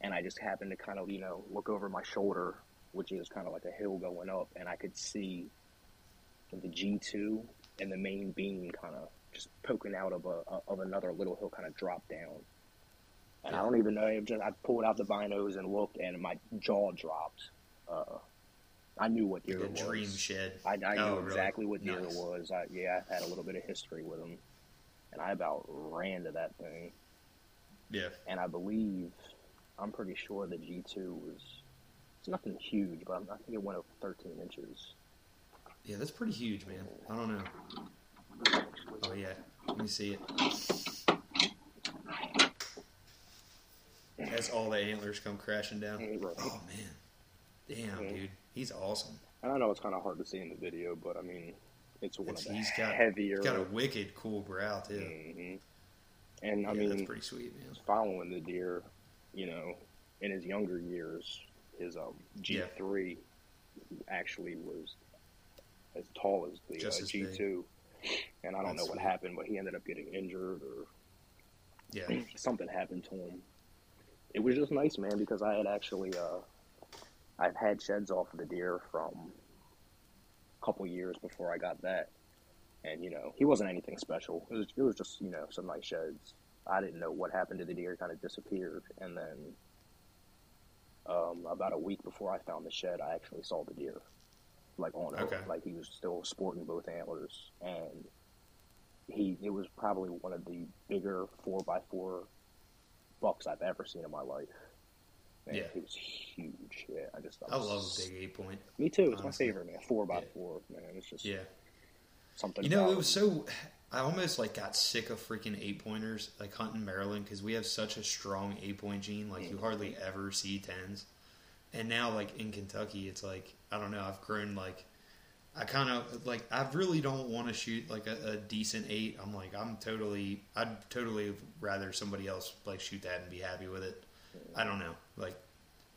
S2: and I just happened to kind of you know look over my shoulder, which is kind of like a hill going up, and I could see the G two and the main beam kind of just poking out of a of another little hill, kind of drop down. And yeah. I don't even know. Just I pulled out the binos and looked, and my jaw dropped. Uh, I knew what deer
S1: like
S2: was.
S1: Dream shed.
S2: I, I oh, knew exactly what deer nice. was. I, yeah, I had a little bit of history with them, and I about ran to that thing.
S1: Yeah.
S2: And I believe, I'm pretty sure the G two was. It's nothing huge, but I think it went over 13 inches.
S1: Yeah, that's pretty huge, man. I don't know. Oh yeah, let me see it. As all the antlers come crashing down. Oh man, damn, dude. He's awesome.
S2: And I know it's kind of hard to see in the video, but I mean, it's one it's, of the he's got, heavier.
S1: He's got a wicked cool brow too.
S2: Mm-hmm. And I
S1: yeah,
S2: mean,
S1: that's pretty sweet, man.
S2: Following the deer, you know, in his younger years, his um, G three yeah. actually was as tall as the uh, G two, and I don't that's know what sweet. happened, but he ended up getting injured or
S1: yeah,
S2: something happened to him. It was just nice, man, because I had actually uh, I've had sheds off of the deer from a couple years before I got that, and you know he wasn't anything special. It was it was just you know some nice sheds. I didn't know what happened to the deer; kind of disappeared, and then um, about a week before I found the shed, I actually saw the deer, like on okay. like he was still sporting both antlers, and he it was probably one of the bigger four by four bucks I've ever seen in my life. Man,
S1: Yeah.
S2: It was huge. Yeah, I just thought
S1: I love a big eight point.
S2: Me too. It's
S1: honestly.
S2: my favorite, man. Four by
S1: Yeah.
S2: four, man. It's just
S1: Yeah.
S2: something.
S1: You know, it was so. I almost like got sick of freaking eight pointers, like hunting Maryland, because we have such a strong eight point gene. Like you
S2: Mhm.
S1: hardly ever see tens, and now like in Kentucky, it's like I don't know. I've grown like I kind of like I really don't want to shoot like a, a decent eight. I'm like I'm totally. I'd totally rather somebody else like shoot that and be happy with it. I don't know. Like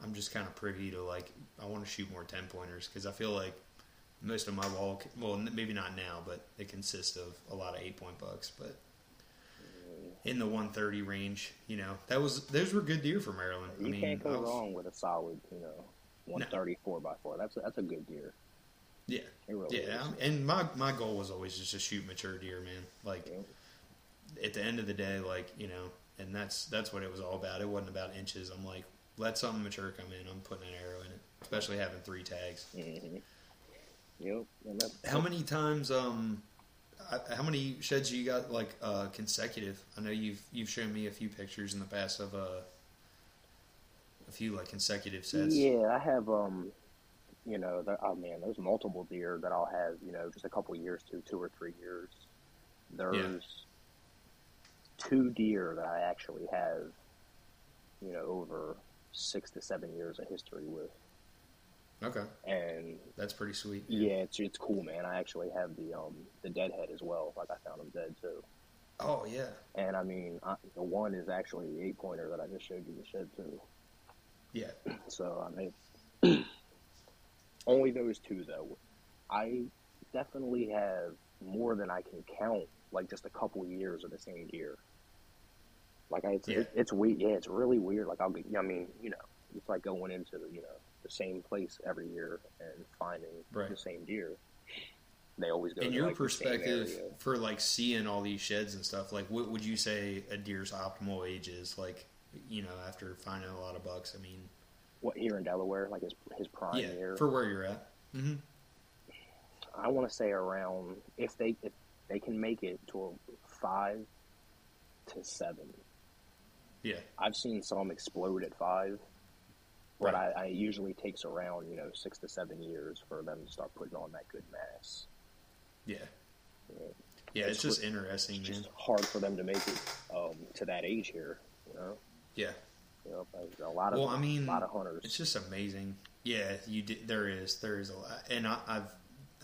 S1: I'm just kind of privy to like I want to shoot more ten pointers because I feel like most of my wall, well, maybe not now, but it consists of a lot of eight point bucks. But in the 130 range, you know, that was those were good deer for Maryland.
S2: You
S1: I mean,
S2: can't go
S1: I was-
S2: wrong with a solid, you know, one thirty four by four. That's a, that's a good deer.
S1: Yeah,
S2: really
S1: yeah,
S2: is.
S1: And my my goal was always just to shoot mature deer, man. Like
S2: Yeah.
S1: at the end of the day, like you know, and that's that's what it was all about. It wasn't about inches. I'm like, let something mature come in. I'm putting an arrow in it, especially having three tags.
S2: Mm-hmm. Yep.
S1: How many times? Um, how many sheds you got like uh, consecutive? I know you've you've shown me a few pictures in the past of uh, a few like consecutive sets.
S2: Yeah, I have. Um, you know, there, oh man, there's multiple deer that I'll have. You know, just a couple years to two or three years. There's two deer that I actually have. You know, over six to seven years of history with,
S1: Okay,
S2: and
S1: that's pretty sweet.
S2: yeah, it's it's cool, man. I actually have the um the deadhead as well. Like I found him dead too.
S1: Oh yeah.
S2: And I mean, I, the one is actually the eight pointer that I just showed you the shed too.
S1: Yeah.
S2: So I mean, only those two though. I definitely have more than I can count. Like just a couple years of the same deer. Like it's,
S1: Yeah.
S2: it's weird. Yeah, it's really weird. Like I'll get. I mean, you know, it's like going into the you know the same place every year and finding
S1: Right.
S2: the same deer. They always go.
S1: In your
S2: like,
S1: perspective, for like seeing all these sheds and stuff, like what would you say a deer's optimal age is? Like, you know, after finding a lot of bucks. I mean,
S2: what here in Delaware, like his his prime
S1: yeah,
S2: year.
S1: for where you're at. hmm
S2: I want to say around if they if they can make it to a five to seven.
S1: Yeah.
S2: I've seen some explode at five, but
S1: Right.
S2: I, I usually takes around you know six to seven years for them to start putting on that good mass.
S1: Yeah.
S2: Yeah.
S1: Yeah, it's,
S2: It's
S1: just interesting,
S2: It's
S1: man.
S2: just hard for them to make it um, to that age here. You know,
S1: Yeah.
S2: you know, a lot of
S1: Well, I mean,
S2: a lot of hunters.
S1: It's just amazing. Yeah, you did, there is there is a lot, and I, I've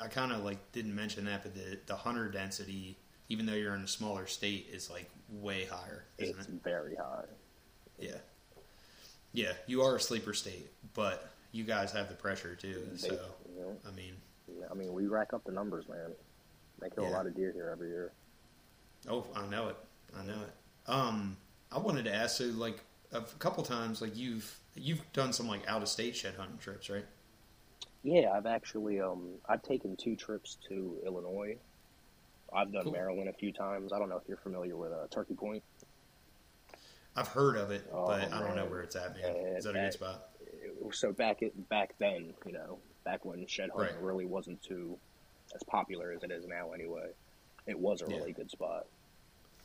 S1: I kind of like didn't mention that, but the the hunter density, even though you're in a smaller state, is like way higher, isn't
S2: it's
S1: it?
S2: very high.
S1: Yeah, yeah. You are a sleeper state, but you guys have the pressure too.
S2: They-
S1: So
S2: you know,
S1: I mean,
S2: yeah, I mean, we rack up the numbers, man. They kill
S1: Yeah.
S2: a lot of deer here every year.
S1: oh, I know it. I know it. Um, I wanted to ask so like a couple times, like you've you've done some like out of state shed hunting trips, right?
S2: Yeah, I've actually um I've taken two trips to Illinois. I've done
S1: Cool.
S2: Maryland a few times. I don't know if you're familiar with uh, Turkey Point.
S1: I've heard of it,
S2: Oh,
S1: but I don't know where it's at, man.
S2: Yeah,
S1: Is that a good spot?
S2: So back it back then, you know, back when shed hunting
S1: Right.
S2: really wasn't too as popular as it is now. Anyway, it was a
S1: Yeah.
S2: really good spot,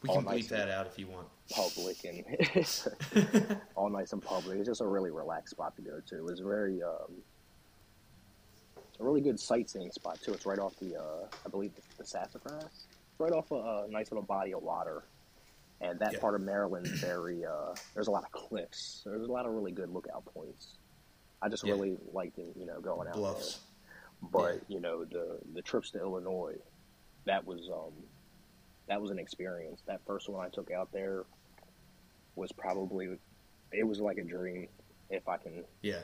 S1: We
S2: all
S1: can
S2: nice
S1: bleep that out if you want.
S2: public and all nice and public. It's just a really relaxed spot to go to. It was very um, it's a really good sightseeing spot too. It's right off the uh, I believe the Sassafras. It's right off a, a nice little body of water. And that
S1: Yeah.
S2: part of Maryland's very uh, there's a lot of cliffs. There's a lot of really good lookout points. I just
S1: Yeah.
S2: really liked it, you know, going out
S1: Bluffs.
S2: there. But you know, the the trips to Illinois, that was um, that was an experience. That first one I took out there was probably it was like a dream. If I can
S1: Yeah.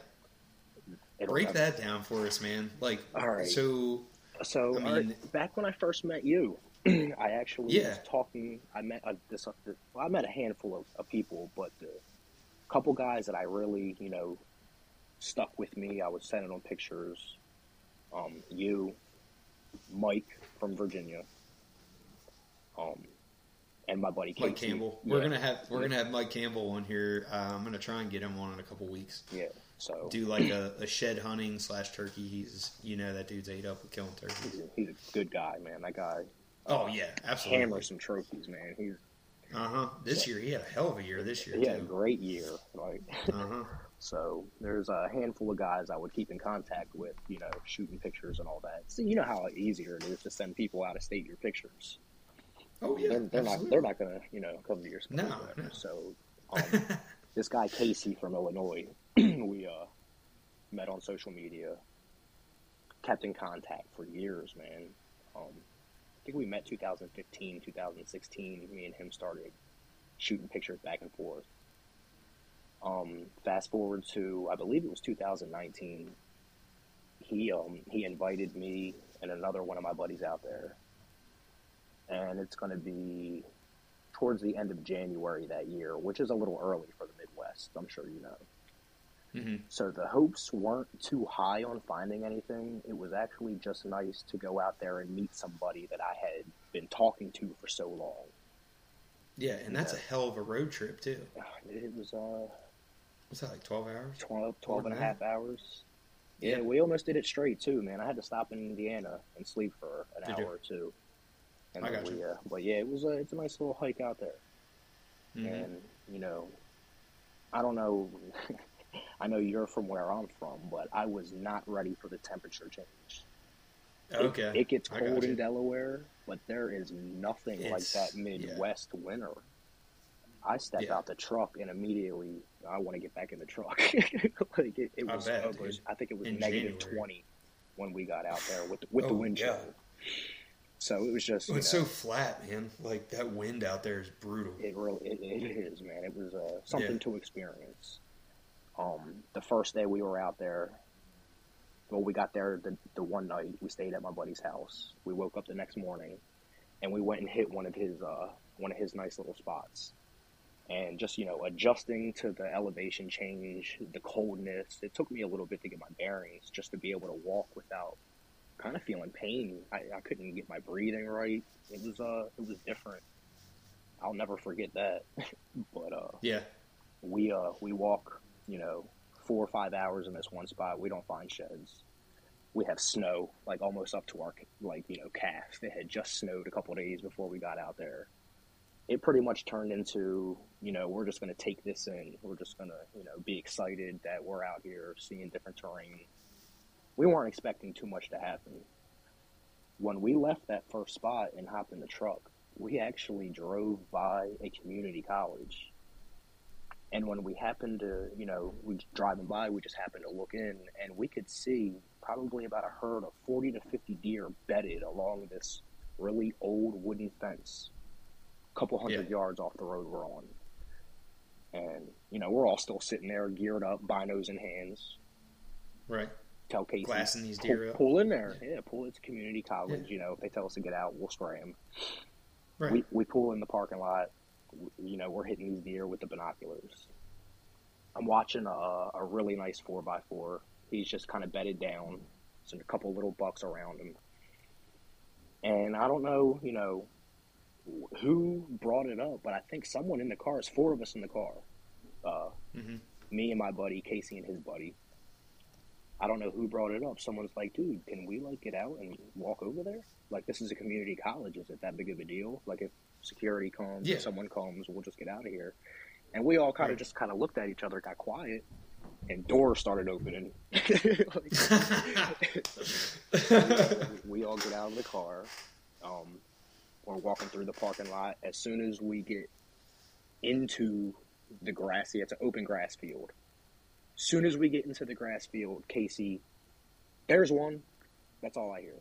S2: It'll
S1: Break that down for us, man. Like,
S2: All right.
S1: so
S2: So
S1: I
S2: right,
S1: mean-
S2: back when I first met you, I actually
S1: Yeah.
S2: was talking. I met a, this, uh, well, I met a handful of, of people, but a couple guys that I really, you know, stuck with me. I was sending them pictures. Um, you, Mike from Virginia, um, and my buddy
S1: Mike Campbell,
S2: Yeah,
S1: we're gonna have we're gonna have Mike Campbell on here. Uh, I'm gonna try and get him on in a couple weeks.
S2: yeah. So
S1: Do like a, a shed hunting slash turkey. He's you know that dude's ate up with killing turkeys.
S2: he's a, he's a good guy, man. That guy,
S1: Oh yeah, absolutely.
S2: hammer some trophies, man. He's
S1: Uh huh. This year he had a hell of a year. This year
S2: he had a great year. Like
S1: Uh huh.
S2: so, there's a handful of guys I would keep in contact with, you know, shooting pictures and all that. So you know how easier it is to send people out of state your pictures.
S1: Oh yeah.
S2: they're, they're not they're not gonna you know come to your spot.
S1: No, no.
S2: So um, this guy Casey from Illinois, we uh, met on social media, kept in contact for years, man. Um, I think we met 2015, 2016. Me and him started shooting pictures back and forth. Um, fast forward to I believe it was 2019. He um, he invited me and another one of my buddies out there, and it's going to be towards the end of January that year, which is a little early for the Midwest. I'm sure you know.
S1: Hmm
S2: So the hopes weren't too high on finding anything. It was actually just nice to go out there and meet somebody that I had been talking to for so long.
S1: Yeah, and that's
S2: Yeah.
S1: a hell of a road trip too.
S2: It was uh,
S1: What's that like? Twelve hours?
S2: 12, 12 and a half hours.
S1: Yeah.
S2: Yeah, we almost did it straight too, man. I had to stop in Indiana and sleep for an
S1: Did
S2: hour
S1: you?
S2: or two. And
S1: I got
S2: we,
S1: you.
S2: uh, but yeah, it was a it's a nice little hike out there.
S1: Mhm.
S2: and you know i don't know i know you're from where i'm from but i was not ready for the temperature change It-
S1: Okay.
S2: it, gets cold in delaware but there is nothing like
S1: It's-
S2: that
S1: yeah.
S2: midwest winter i stepped
S1: Yeah.
S2: out the truck and immediately i want to get back in the truck like it, it
S1: I
S2: was
S1: bet,
S2: almost-
S1: dude.
S2: i think it was negative. 20 when we got out there with the, with the
S1: Oh,
S2: wind
S1: yeah.
S2: chill so it was just you
S1: it's
S2: know,
S1: so flat, man. Like that wind out there is brutal.
S2: It really it, it is, man. It was uh, something
S1: Yeah.
S2: to experience. Um, the first day we were out there, well, we got there the, the one night. We stayed at my buddy's house. We woke up the next morning, and we went and hit one of his uh, one of his nice little spots. And just you know, adjusting to the elevation change, the coldness. It took me a little bit to get my bearings, just to be able to walk without kind of feeling pain. I, I couldn't get my breathing right. It was uh, it was different. I'll never forget that. but uh,
S1: Yeah.
S2: we uh we walk, you know, four or five hours in this one spot. We don't find sheds. We have snow, like almost up to our like you know calf. It had just snowed a couple days before we got out there. It pretty much turned into you know we're just going to take this in. We're just going to you know be excited that we're out here seeing different terrain. We weren't expecting too much to happen. When we left that first spot and hopped in the truck, we actually drove by a community college and when we happened to, you know, we driving by, we just happened to look in, and we could see probably about a herd of forty to fifty deer bedded along this really old wooden fence, a couple hundred
S1: Yeah.
S2: yards off the road we're on. And you know, we're all still sitting there, geared up, binos in hands.
S1: Right.
S2: Tell Casey,
S1: Glassing these
S2: pull,
S1: deer up.
S2: pull in there, yeah, pull. It's community college. You know, if they tell us to get out, we'll spray them.
S1: Right.
S2: We we pull in the parking lot. You know, we're hitting these deer with the binoculars. I'm watching a, a really nice four by four. He's just kind of bedded down. There's a couple little bucks around him, and I don't know, you know, who brought it up, but I think someone in the car. It's four of us in the car. Uh,
S1: hmm
S2: me and my buddy Casey and his buddy. I don't know who brought it up. Someone's like, "Dude, can we like get out and walk over there? Like, this is a community college. Is it that big of a deal? Like, if security comes,
S1: Yeah.
S2: someone comes, we'll just get out of here." And we all kind of
S1: Right.
S2: just kind of looked at each other, got quiet, and doors started opening. Like, we all get out of the car. Um, we're walking through the parking lot. As soon as we get into the grassy, it's an open grass field. As soon as we get into the grass field, Casey, there's one. That's all I hear.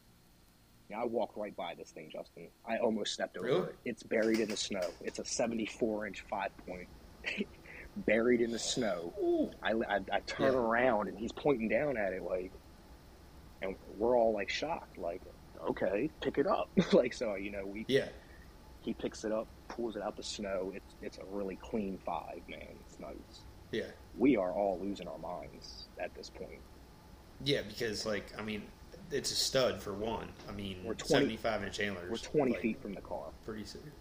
S2: I walked right by this thing, Justin. I almost stepped over
S1: Really?
S2: it. It's buried in the snow. It's a 74 inch five point, buried in the snow. I, I, I turn
S1: Yeah.
S2: around and he's pointing down at it like, and we're all like shocked, like, okay, pick it up. like so, you know, we
S1: Yeah.
S2: he picks it up, pulls it out the snow. It's it's a really clean five, man. It's nice.
S1: Yeah.
S2: We are all losing our minds at this point.
S1: Yeah, because like I mean, it's a stud for one. I mean,
S2: We're 20
S1: seventy-five inch antlers.
S2: We're twenty
S1: like,
S2: feet from the car.
S1: Pretty soon.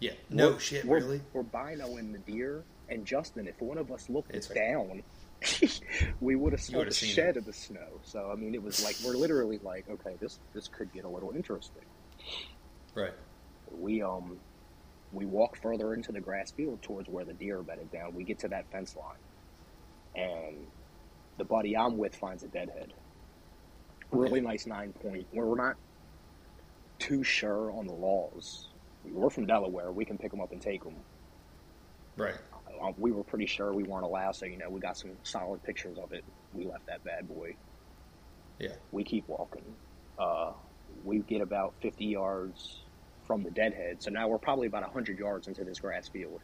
S1: Yeah. No
S2: We're-
S1: shit.
S2: We're,
S1: Really.
S2: We're binoing the deer, and Justin, if one of us looked
S1: It's-
S2: down, we would have smelled the shed of the snow. So I mean, it was like we're literally like, okay, this this could get a little interesting.
S1: Right.
S2: We um we walk further into the grass field towards where the deer are bedded down. We get to that fence line, and the buddy I'm with finds a deadhead. Really nice nine point. We're not too sure on the laws. We're from Delaware. We can pick them up and take them.
S1: Right.
S2: Uh, we were pretty sure we weren't allowed, so you know we got some solid pictures of it. We left that bad boy.
S1: Yeah.
S2: We keep walking. Uh, we get about 50 yards from the deadhead, so now we're probably about 100 yards into this grass field.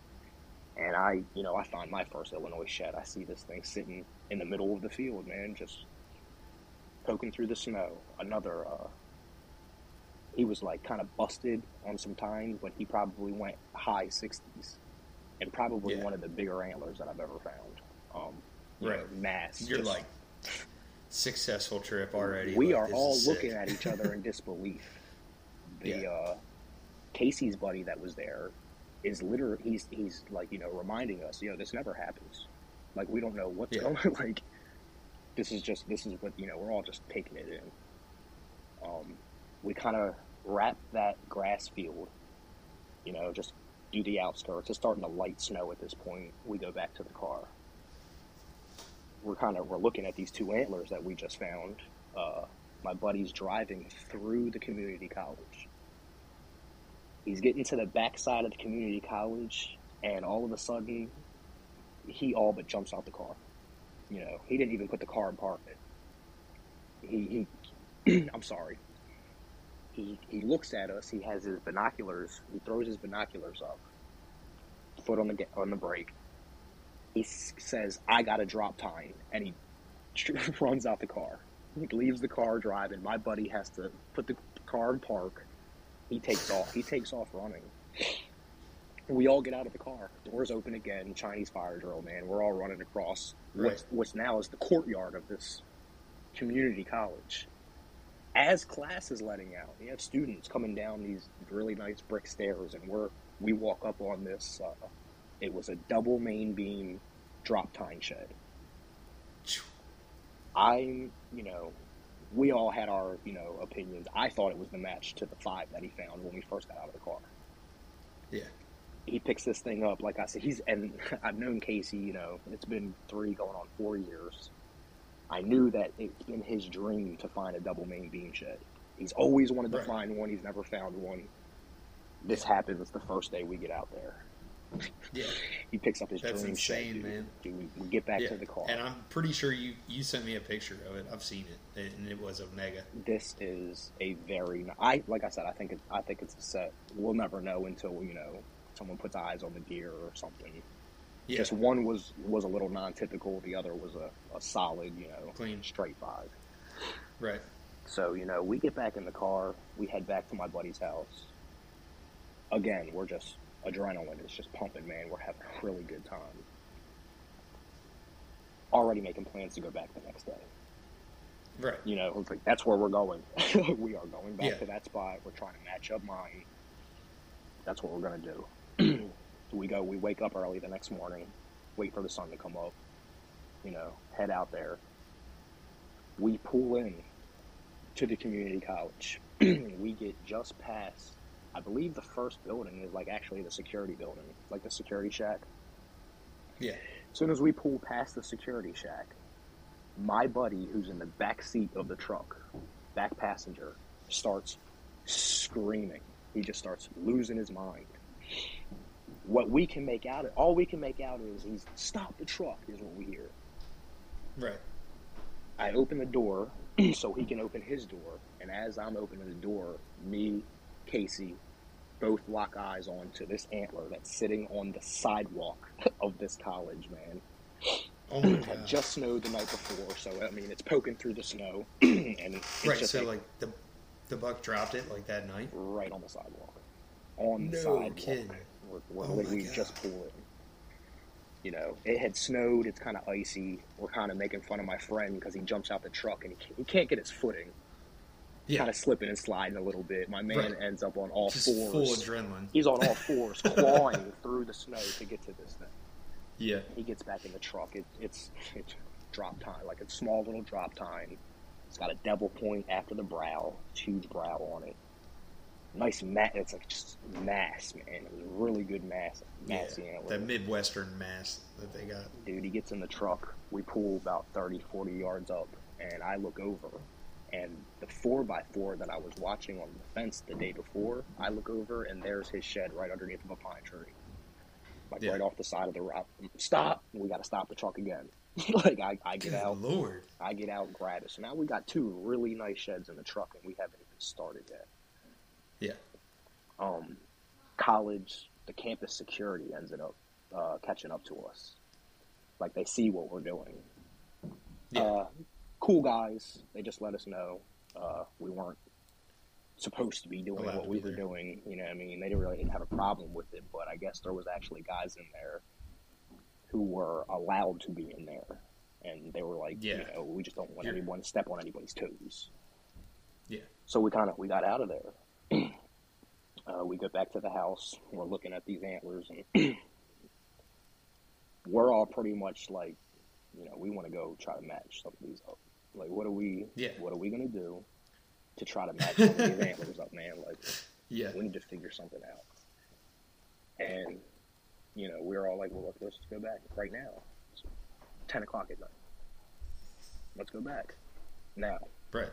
S2: And I, you know, I find my first Illinois shed. I see this thing sitting in the middle of the field, man, just poking through the snow. Another, uh, he was like kind of busted on some tines, but he probably went high 60s and probably
S1: Yeah.
S2: one of the bigger antlers that I've ever found. Um,
S1: Right.
S2: know, mass.
S1: You're
S2: just-
S1: like successful trip already.
S2: we
S1: like,
S2: are all looking at each other in disbelief. The
S1: Yeah.
S2: uh, Casey's buddy that was there is literally he's he's like you know reminding us, you know, this never happens. Like we don't know what's
S1: Yeah.
S2: going. Like this is just this is what you know. We're all just taking it in. Um, we kind of wrap that grass field. You know, just do the outskirts. It's starting to light snow at this point. We go back to the car. We're kind of we're looking at these two antlers that we just found. Uh, my buddy's driving through the community college. He's getting to the back side of the community college, and all of a sudden, he all but jumps out the car. You know, he didn't even put the car in park. He, he I'm sorry. He he looks at us. He has his binoculars. He throws his binoculars up. Foot on the on the brake. He says, "I got to drop tine," and he runs out the car. He leaves the car driving. My buddy has to put the car in park. He takes off. He takes off running. We all get out of the car. Doors open again. Chinese fire drill, man. We're all running across what's, what's now is the courtyard of this community college. As class is letting out, we have students coming down these really nice brick stairs, and we're we walk up on this. Uh, it was a double main beam drop tine shed. I'm, you know, we all had our, you know, opinions. I thought it was the match to the five that he found when we first got out of the car.
S1: Yeah.
S2: He picks this thing up, like I said, he's, and I've known Casey, you know, it's been three going on four years. I knew that it's been his dream to find a double main beam shed. He's always wanted to
S1: Right.
S2: find one, he's never found one. This happens the first day we get out there.
S1: Yeah.
S2: He picks up his
S1: That's
S2: dream
S1: insane,
S2: shed.
S1: man.
S2: Dude, we, we get back
S1: yeah.
S2: to the car.
S1: And I'm pretty sure you you sent me a picture of it. I've seen it, and it was a mega.
S2: this is a very I like I said I think it, I think it's a set. We'll never know until you know someone puts eyes on the deer or something.
S1: Yeah.
S2: Just one was was a little non-typical. The other was a, a solid, you know,
S1: Clean.
S2: straight five.
S1: Right.
S2: So you know, we get back in the car. We head back to my buddy's house. Again, we're just adrenaline is just pumping, man. We're having a really good time. Already making plans to go back the next day.
S1: Right.
S2: You know, it's like that's where we're going. we are going back
S1: Yeah.
S2: to that spot. We're trying to match up mine. That's what we're gonna do. we go. We wake up early the next morning. Wait for the sun to come up. You know, head out there. We pull in to the community college. we get just past. I believe the first building is like actually the security building, like the security shack.
S1: Yeah.
S2: As soon as we pull past the security shack, my buddy, who's in the back seat of the truck, back passenger, starts screaming. He just starts losing his mind. What we can make out, of all we can make out is he's stop the truck. Is what we hear.
S1: Right.
S2: I open the door so he can open his door, and as I'm opening the door, me, Casey, both lock eyes onto this antler that's sitting on the sidewalk of this college, man.
S1: Oh my
S2: had
S1: god.
S2: just snowed the night before, so I mean it's poking through the snow, and it's
S1: right.
S2: just
S1: So
S2: like,
S1: like the the buck dropped it like that night.
S2: right on the sidewalk, on the
S1: No
S2: sidewalk.
S1: Kidding.
S2: We're, we're,
S1: Oh God.
S2: just pulled in. You know, it had snowed. It's kind of icy. We're kind of making fun of my friend because he jumps out the truck and he can't, he can't get his footing.
S1: Yeah.
S2: Kind of slipping and sliding a little bit. My man
S1: Right.
S2: ends up on all
S1: Just
S2: fours.
S1: full adrenaline.
S2: He's on all fours, clawing through the snow to get to this thing.
S1: Yeah.
S2: He gets back in the truck. It, it's it's drop tine, like a small little drop tine. It's got a devil point after the brow, huge brow on it. Nice mass. It's like just mass, man. It was a really good mass, massy
S1: yeah, that midwestern mass that they got.
S2: Dude, he gets in the truck. We pull about 30, 40 yards up, and I look over, and the four by four that I was watching on the fence the day before, I look over, and there's his shed right underneath of a pine tree, like
S1: Yeah.
S2: right off the side of the route. Stop! We got to stop the truck again. like I, I get
S1: Good
S2: out,
S1: lord.
S2: I get out, and grab it. So now we got two really nice sheds in the truck, and we haven't even started yet.
S1: Yeah.
S2: Um, college, the campus security ended up uh, catching up to us. Like they see what we're doing.
S1: Yeah.
S2: Uh, cool guys. They just let us know uh, we weren't supposed to be doing
S1: Allowed
S2: what we were
S1: there.
S2: doing. You know, what I mean, they didn't really didn't have a problem with it, but I guess there was actually guys in there who were allowed to be in there, and they were like,
S1: Yeah.
S2: you know, we just don't want
S1: You're-
S2: anyone to step on anybody's toes.
S1: Yeah.
S2: So we kind of we got out of there. uh, we go back to the house. We're looking at these antlers, and we're all pretty much like, you know, we want to go try to match some of these up. Like, what are we?
S1: Yeah.
S2: What are we gonna do to try to match some of these antlers up, man? Like,
S1: Yeah.
S2: we need to figure something out. And you know, we are all like, well, look, let's just go back right now. It's ten o'clock at night. Let's go back now.
S1: Right.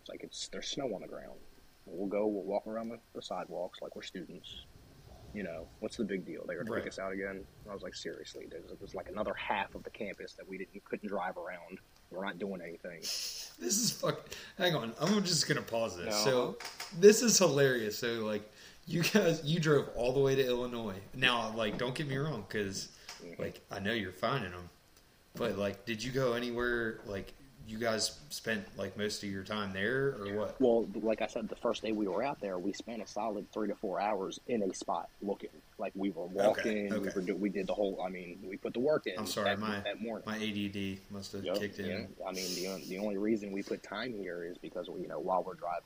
S2: It's like it's there's snow on the ground. We'll go. We'll walk around the, the sidewalks like we're students. You know, what's the big deal? They're gonna
S1: Right.
S2: take us out again. I was like, seriously, there's, there's like another half of the campus that we didn't couldn't drive around. We're not doing anything.
S1: This is fuck. Hang on, I'm just gonna pause this.
S2: No.
S1: So, this is hilarious. So, like, you guys, you drove all the way to Illinois. Now, like, don't get me wrong, because mm-hmm. like I know you're finding them, but like, did you go anywhere? Like, you guys spent like most of your time there, or what?
S2: Well, like I said, the first day we were out there, we spent a solid three to four hours in a spot looking. Like we were walking, we
S1: okay.
S2: were do, we did the whole. I mean, we put the work in.
S1: I'm sorry,
S2: that,
S1: my
S2: that morning.
S1: my ADD must have
S2: Yep,
S1: kicked in.
S2: yeah. I mean, the the only reason we put time here is because you know while we're driving,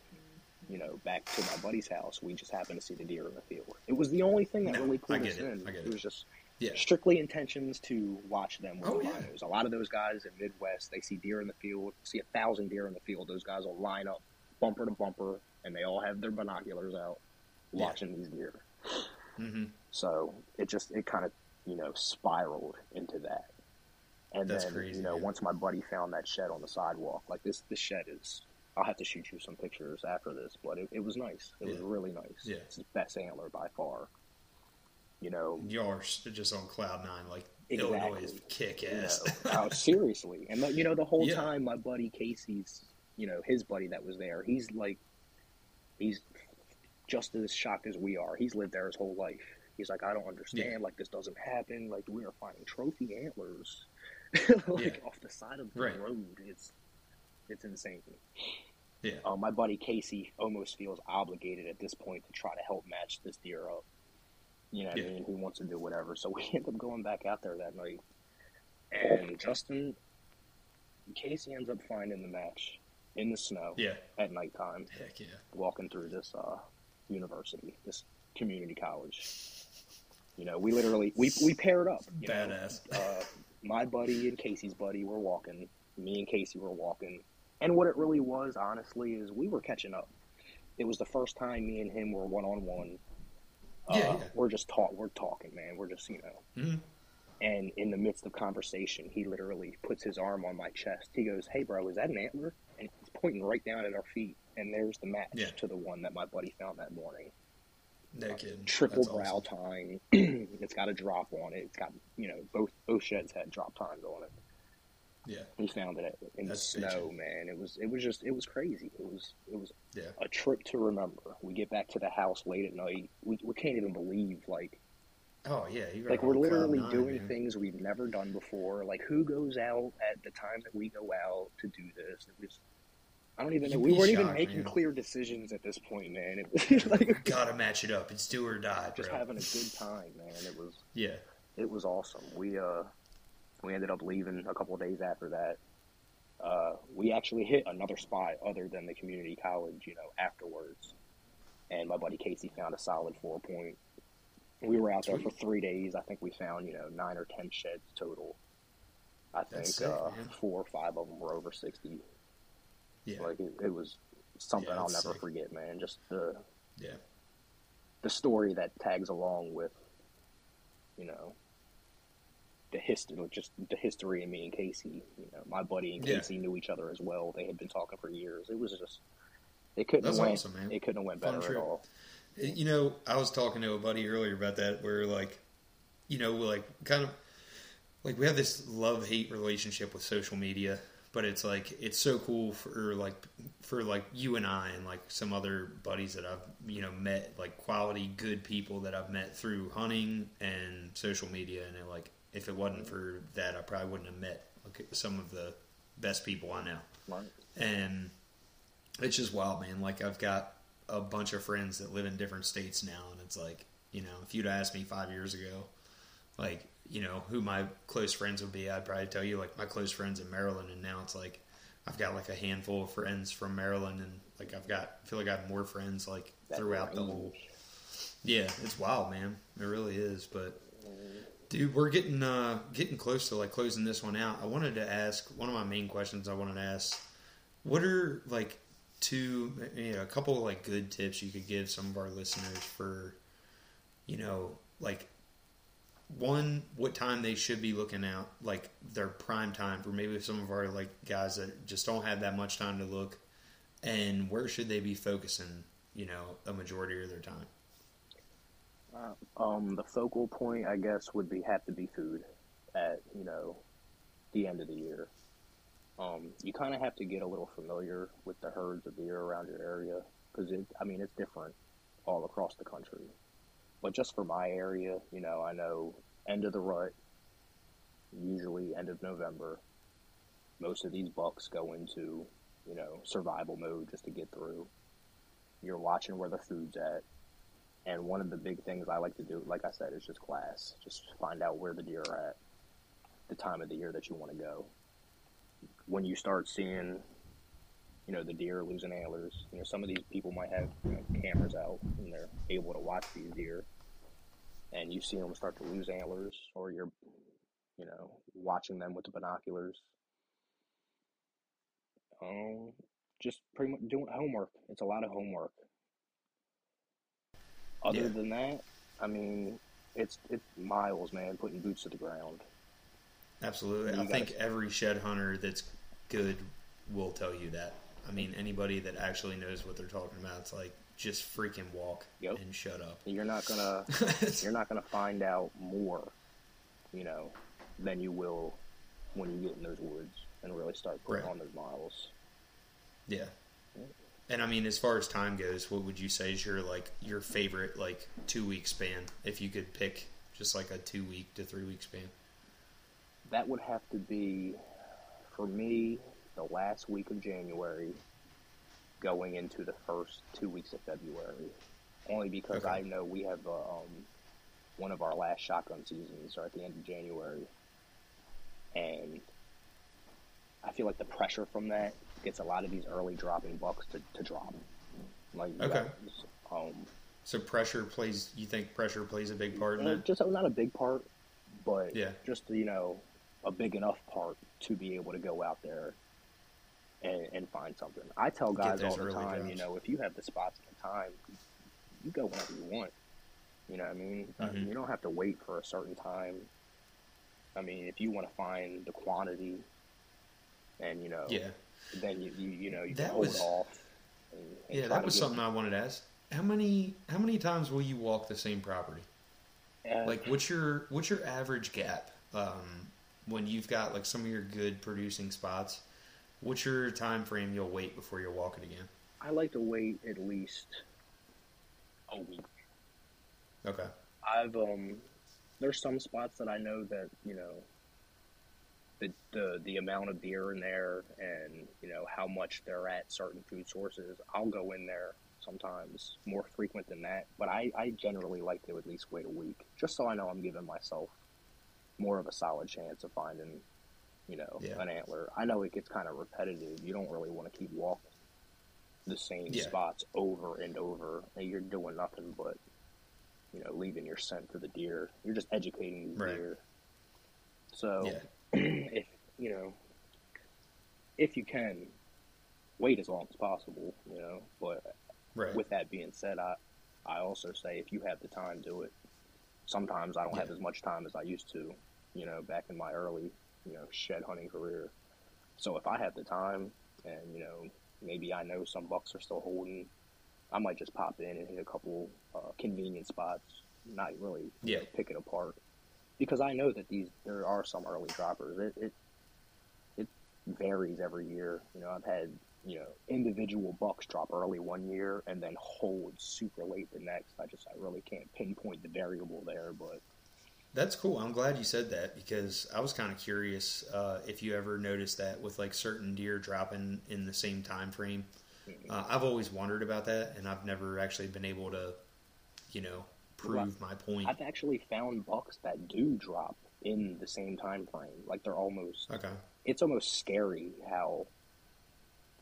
S2: you know, back to my buddy's house, we just happened to see the deer in the field. It was the only thing that
S1: No,
S2: really pulled us
S1: it,
S2: in.
S1: I get
S2: it
S1: it.
S2: was just
S1: Yeah.
S2: strictly intentions to watch them with
S1: Oh,
S2: the
S1: yeah.
S2: A lot of those guys in Midwest, they see deer in the field, see a thousand deer in the field. Those guys will line up bumper to bumper, and they all have their binoculars out
S1: Yeah.
S2: watching these deer.
S1: hmm
S2: So it just it kind of you know spiraled into that. And
S1: That's
S2: then
S1: crazy,
S2: you know
S1: man.
S2: once my buddy found that shed on the sidewalk, like this this shed is. I'll have to shoot you some pictures after this, but it, it was nice. It was really nice.
S1: Yeah.
S2: It's his best antler by far. You know,
S1: are just on cloud nine. Like
S2: Exactly.
S1: Illinois is kick
S2: you
S1: ass.
S2: know, oh, seriously. And you know, the whole
S1: Yeah.
S2: time, my buddy Casey's, you know, his buddy that was there, he's like, he's just as shocked as we are. He's lived there his whole life. He's like, I don't understand.
S1: Yeah.
S2: Like, this doesn't happen. Like, we are finding trophy antlers, like
S1: Yeah.
S2: off the side of the
S1: Right.
S2: road. It's, it's insane.
S1: yeah.
S2: Uh, my buddy Casey almost feels obligated at this point to try to help match this deer up. You know what
S1: Yeah.
S2: I mean? He wants to do whatever. So we end up going back out there that night. And Justin, Casey ends up finding the match in the snow
S1: Yeah.
S2: at nighttime,
S1: Heck yeah.
S2: walking through this uh, university, this community college. You know, we literally we we paired up.
S1: Badass.
S2: uh, my buddy and Casey's buddy were walking. Me and Casey were walking. And what it really was, honestly, is we were catching up. It was the first time me and him were one on one.
S1: Yeah, yeah.
S2: We're just talk. We're talking, man. We're just you know.
S1: Mhm.
S2: And in the midst of conversation, he literally puts his arm on my chest. He goes, "Hey, bro, is that an antler?" And he's pointing right down at our feet. And there's the match
S1: Yeah.
S2: to the one that my buddy found that morning
S1: No kidding.
S2: triple
S1: That's
S2: brow
S1: awesome.
S2: tine. it's got a drop on it. It's got you know both both sheds had drop tines on it.
S1: Yeah.
S2: He found it in
S1: That's
S2: the snow, man. It was it was just it was crazy. It was it was
S1: Yeah.
S2: a trip to remember. We get back to the house late at night. We we can't even believe like
S1: Oh yeah. You
S2: like we're literally
S1: nine,
S2: doing
S1: man.
S2: things we've never done before. Like who goes out at the time that we go out to do this? It was I don't even know. We weren't even making
S1: man.
S2: clear decisions at this point, man. It was like
S1: Gotta match it up. It's do or die,
S2: just
S1: bro.
S2: having a good time, man. It was
S1: Yeah.
S2: it was awesome. We uh we ended up leaving a couple of days after that. Uh, we actually hit another spot other than the community college, you know, afterwards. And my buddy Casey found a solid four point. We were out there for three days. I think we found, you know, nine or ten sheds total. I think
S1: sick,
S2: uh, four or five of them were over sixty.
S1: Yeah.
S2: Like it, it was something
S1: Yeah,
S2: I'll never
S1: sick.
S2: forget, man. Just the
S1: Yeah.
S2: the story that tags along with, you know, the history, just the history of me and Casey. You know, my buddy and
S1: Yeah.
S2: Casey knew each other as well. They had been talking for years. It was just, it couldn't
S1: That's
S2: have went,
S1: awesome, man.
S2: it couldn't have went
S1: Fun
S2: better at all.
S1: You know, I was talking to a buddy earlier about that, where like, you know, we're like kind of like we have this love hate relationship with social media, but it's like it's so cool for like for like you and I and like some other buddies that I've you know met like quality good people that I've met through hunting and social media, and it, like if it wasn't for that, I probably wouldn't have met some of the best people I know
S2: Right.
S1: and it's just wild, man. Like I've got a bunch of friends that live in different states now, and it's like you know, if you'd asked me five years ago, like you know, who my close friends would be, I'd probably tell you like my close friends in Maryland, and now it's like I've got like a handful of friends from Maryland, and like I've got I feel like I have more friends like throughout the whole. Yeah, it's wild, man. It really is, but. Dude, we're getting uh, getting close to like closing this one out. I wanted to ask one of my main questions. I wanted to ask, what are like two, you know, a couple of like good tips you could give some of our listeners for, you know, like one, what time they should be looking out, like their prime time for maybe some of our like guys that just don't have that much time to look, and where should they be focusing, you know, a majority of their time.
S2: Uh, um, the focal point, I guess, would be have to be food at you know the end of the year. Um, you kind of have to get a little familiar with the herds of deer around your area because it, I mean, it's different all across the country. But just for my area, you know, I know end of the rut, usually end of November. Most of these bucks go into, you know, survival mode just to get through. You're watching where the food's at. And one of the big things I like to do, like I said, is just class. Just find out where the deer are at, the time of the year that you want to go. When you start seeing, you know, the deer losing antlers, you know, some of these people might have you know, cameras out and they're able to watch these deer. And you see them start to lose antlers, or you're, you know, watching them with the binoculars. Um, just pretty much doing homework. It's a lot of homework. Other
S1: Yeah.
S2: than that, I mean, it's it's miles, man. Putting boots to the ground.
S1: Absolutely. I think every shed hunter that's good will tell you that. I mean, anybody that actually knows what they're talking about, it's like just freaking walk
S2: Yep.
S1: and shut up.
S2: You're not gonna you're not gonna find out more, you know, than you will when you get in those woods and really start putting
S1: Right.
S2: on those miles.
S1: yeah. And I mean, as far as time goes, what would you say is your like your favorite like two week span? If you could pick just like a two week to three week span.
S2: That would have to be, for me, the last week of January, going into the first two weeks of February. Only because
S1: Okay.
S2: I know we have uh, um, one of our last shotgun seasons are at the end of January, and I feel like the pressure from that gets a lot of these early dropping bucks to, to drop. Like
S1: Okay.
S2: got, um,
S1: So pressure plays. You think pressure plays a big part in
S2: uh,
S1: that?
S2: just not a big part, but
S1: Yeah.
S2: just you know a big enough part to be able to go out there and, and find something. I tell guys all the time, you know, if you have the spots and the time, you go whenever you want. You know what I mean? Uh,
S1: Mhm.
S2: You don't have to wait for a certain time. I mean, if you want to find the quantity, and you know,
S1: Yeah.
S2: then you you, you know you
S1: That was-
S2: off. And, and
S1: Yeah, that was something I wanted to ask. How many how many times will you walk the same property?
S2: uh,
S1: Like, what's your what's your average gap um, when you've got like some of your good producing spots? What's your time frame you'll wait before you'll walk it again?
S2: I like to wait at least a week.
S1: Okay.
S2: I've um there's some spots that I know that, you know, the the the amount of deer in there and, you know, how much they're at certain food sources, I'll go in there sometimes more frequent than that. But I, I generally like to at least wait a week. Just so I know I'm giving myself more of a solid chance of finding, you know,
S1: Yeah.
S2: an antler. I know it gets kind of repetitive. You don't really want to keep walking the same
S1: Yeah.
S2: spots over and over and you're doing nothing but you know, leaving your scent to the deer. You're just educating the
S1: Right.
S2: deer. So,
S1: Yeah.
S2: if you know, if you can, wait as long as possible. You know, but
S1: Right.
S2: with that being said, I I also say if you have the time, do it. Sometimes I don't have as much time as I used to, you know, back in my early, you know, shed hunting career. So if I have the time and, you know, maybe I know some bucks are still holding, I might just pop in and hit a couple uh, convenient spots, not really you know, pick it apart. Because I know that these there are some early droppers. It, it it varies every year. You know, I've had you know individual bucks drop early one year and then hold super late the next. I just I really can't pinpoint the variable there, but
S1: That's cool. I'm glad you said that because I was kind of curious uh, if you ever noticed that with like certain deer dropping in the same time frame. Uh, I've always wondered about that, and I've never actually been able to, you know, prove my point.
S2: I've actually found bucks that do drop in the same time frame. Like they're almost
S1: Okay.
S2: it's almost scary how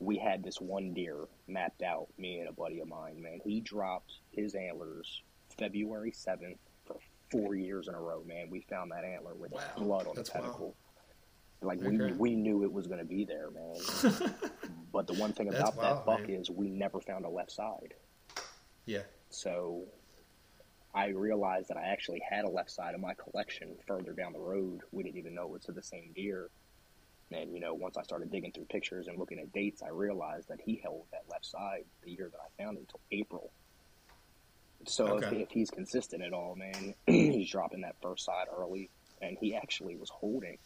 S2: we had this one deer mapped out, me and a buddy of mine, man. He dropped his antlers February 7th for four years in a row, man. We found that antler with
S1: Wow,
S2: blood on
S1: that's
S2: the pedicle. Like, we,
S1: Okay.
S2: we knew it was going to be there, man. but the one thing about
S1: wild,
S2: that buck
S1: man.
S2: is we never found a left side.
S1: Yeah.
S2: So I realized that I actually had a left side of my collection further down the road. We didn't even know it was the same deer. And, you know, once I started digging through pictures and looking at dates, I realized that he held that left side the year that I found it until April. So if,
S1: Okay.
S2: if he's consistent at all, man, he's dropping that first side early. And he actually was holding,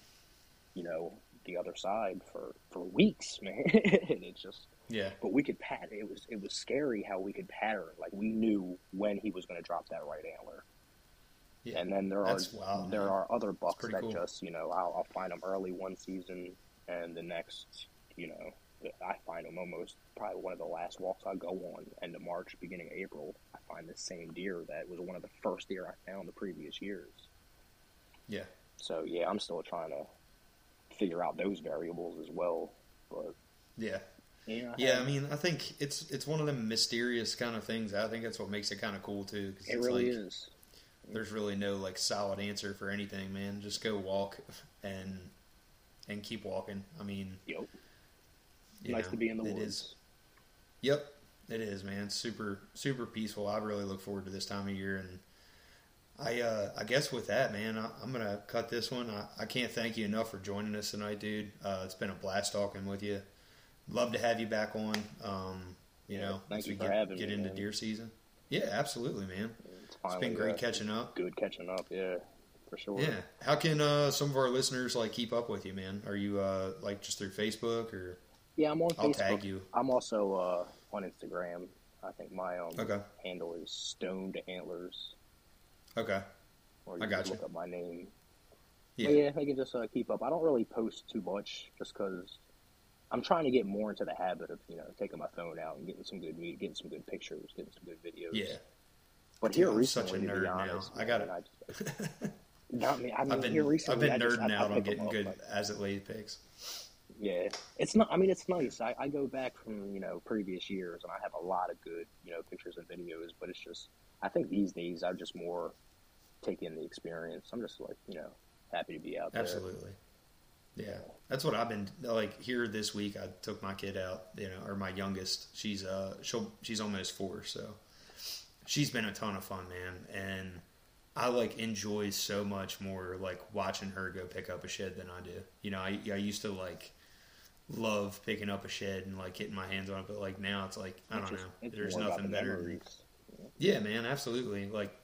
S2: you know, the other side for, for weeks, man. and it's just,
S1: Yeah.
S2: but we could pat. It was it was scary how we could pattern. Like we knew when he was going to drop that right antler.
S1: Yeah.
S2: And then there are
S1: wild,
S2: there
S1: man.
S2: are other bucks that
S1: cool.
S2: just you know I'll, I'll find them early one season, and the next you know I find them almost probably one of the last walks I go on end of March, beginning of April. I find the same deer that was one of the first deer I found the previous years.
S1: Yeah.
S2: So yeah, I'm still trying to figure out those variables as well. But
S1: Yeah.
S2: Yeah,
S1: Yeah, I mean, I think it's it's one of them mysterious kind of things. I think that's what makes it kind of cool too. 'cause
S2: it
S1: it's
S2: really
S1: like,
S2: is.
S1: There's really no like solid answer for anything, man. Just go walk and and keep walking. I mean,
S2: Yep. nice
S1: know,
S2: to be in the
S1: it
S2: woods.
S1: is- Yep, it is, man. Super super peaceful. I really look forward to this time of year, and I uh, I guess with that, man, I, I'm gonna cut this one. I, I can't thank you enough for joining us tonight, dude. Uh, it's been a blast talking with you. Love to have you back on. Um, you
S2: Yeah,
S1: know,
S2: thank you for
S1: get,
S2: having
S1: get
S2: me,
S1: into
S2: man.
S1: deer season. Yeah, absolutely, man.
S2: It's,
S1: It's been great catching up.
S2: Good catching up, yeah, for sure.
S1: Yeah. How can uh, some of our listeners like keep up with you, man? Are you uh, like just through Facebook or?
S2: Yeah, I'm on
S1: I'll
S2: Facebook.
S1: tag you.
S2: I'm also uh, on Instagram. I think my um,
S1: Okay.
S2: handle is Stoned Antlers.
S1: Okay.
S2: Or
S1: I
S2: you
S1: got
S2: can
S1: you.
S2: look up my name.
S1: Yeah.
S2: But yeah, I can just uh, keep up. I don't really post too much just because I'm trying to get more into the habit of you know taking my phone out and getting some good meat, getting some good pictures, getting some good videos.
S1: Yeah.
S2: But
S1: Dude,
S2: here
S1: I'm
S2: recently,
S1: such a
S2: to be honest,
S1: I gotta-
S2: man, I just, not me. I mean,
S1: I've been
S2: here recently,
S1: I've been
S2: just-
S1: nerding
S2: I
S1: out on getting good
S2: like-
S1: as it lays picks.
S2: Yeah, it's not. I mean, it's nice. I, I go back from you know previous years, and I have a lot of good you know pictures and videos. But it's just, I think these days I'm just more taking the experience. I'm just like you know happy to be out there.
S1: Absolutely. Yeah, that's what I've been like here this week. I took my kid out, you know, or my youngest. She's uh, she'll she's almost four, so she's been a ton of fun, man. And I like enjoy so much more like watching her go pick up a shed than I do. You know, I I used to like love picking up a shed and like getting my hands on it, but like now it's like I don't know. There's nothing
S2: the
S1: better.
S2: Memories.
S1: yeah, man, absolutely. Like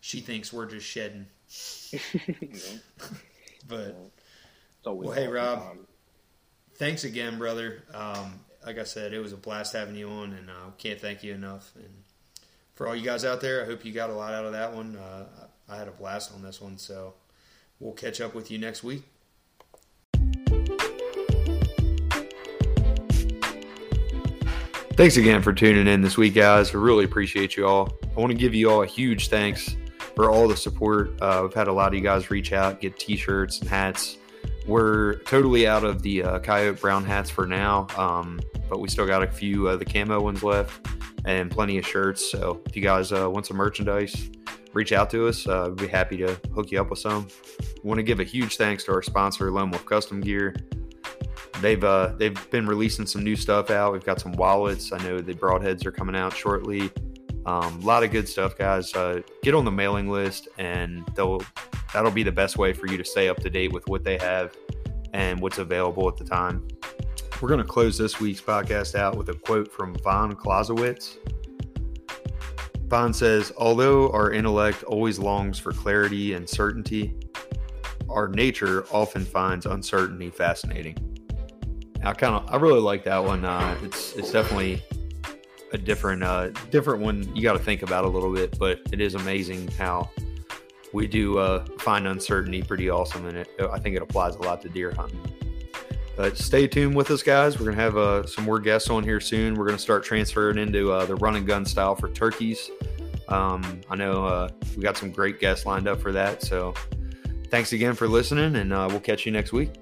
S1: she thinks we're just shedding, but.
S2: It's always
S1: Well, hey, Rob.
S2: time.
S1: thanks again, brother. Um, like I said, it was a blast having you on, and uh, can't thank you enough. And for all you guys out there, I hope you got a lot out of that one. Uh, I had a blast on this one, so we'll catch up with you next week. Thanks again for tuning in this week, guys. I really appreciate you all. I want to give you all a huge thanks for all the support. Uh, we've had a lot of you guys reach out, get t-shirts and hats. We're totally out of the uh, coyote brown hats for now, um, but we still got a few of the camo ones left and plenty of shirts. So if you guys uh, want some merchandise, reach out to us. Uh, we'd be happy to hook you up with some. want to give a huge thanks to our sponsor, Lone Wolf Custom Gear. they've uh, they've been releasing some new stuff out. We've got some wallets. I know the broadheads are coming out shortly. Um, a lot of good stuff, guys. Uh, get on the mailing list, and that'll be the best way for you to stay up to date with what they have and what's available at the time. We're going to close this week's podcast out with a quote from Von Clausewitz. Von says, Although our intellect always longs for clarity and certainty, our nature often finds uncertainty fascinating. I kind of, I really like that one. Uh, it's it's definitely a different uh, different one. You got to think about a little bit, but it is amazing how we do uh, find uncertainty pretty awesome, and it, I think it applies a lot to deer hunting. But stay tuned with us, guys. We're gonna have uh, some more guests on here soon. We're gonna start transferring into uh, the run and gun style for turkeys. Um, I know uh, we got some great guests lined up for that. So thanks again for listening, and uh, we'll catch you next week.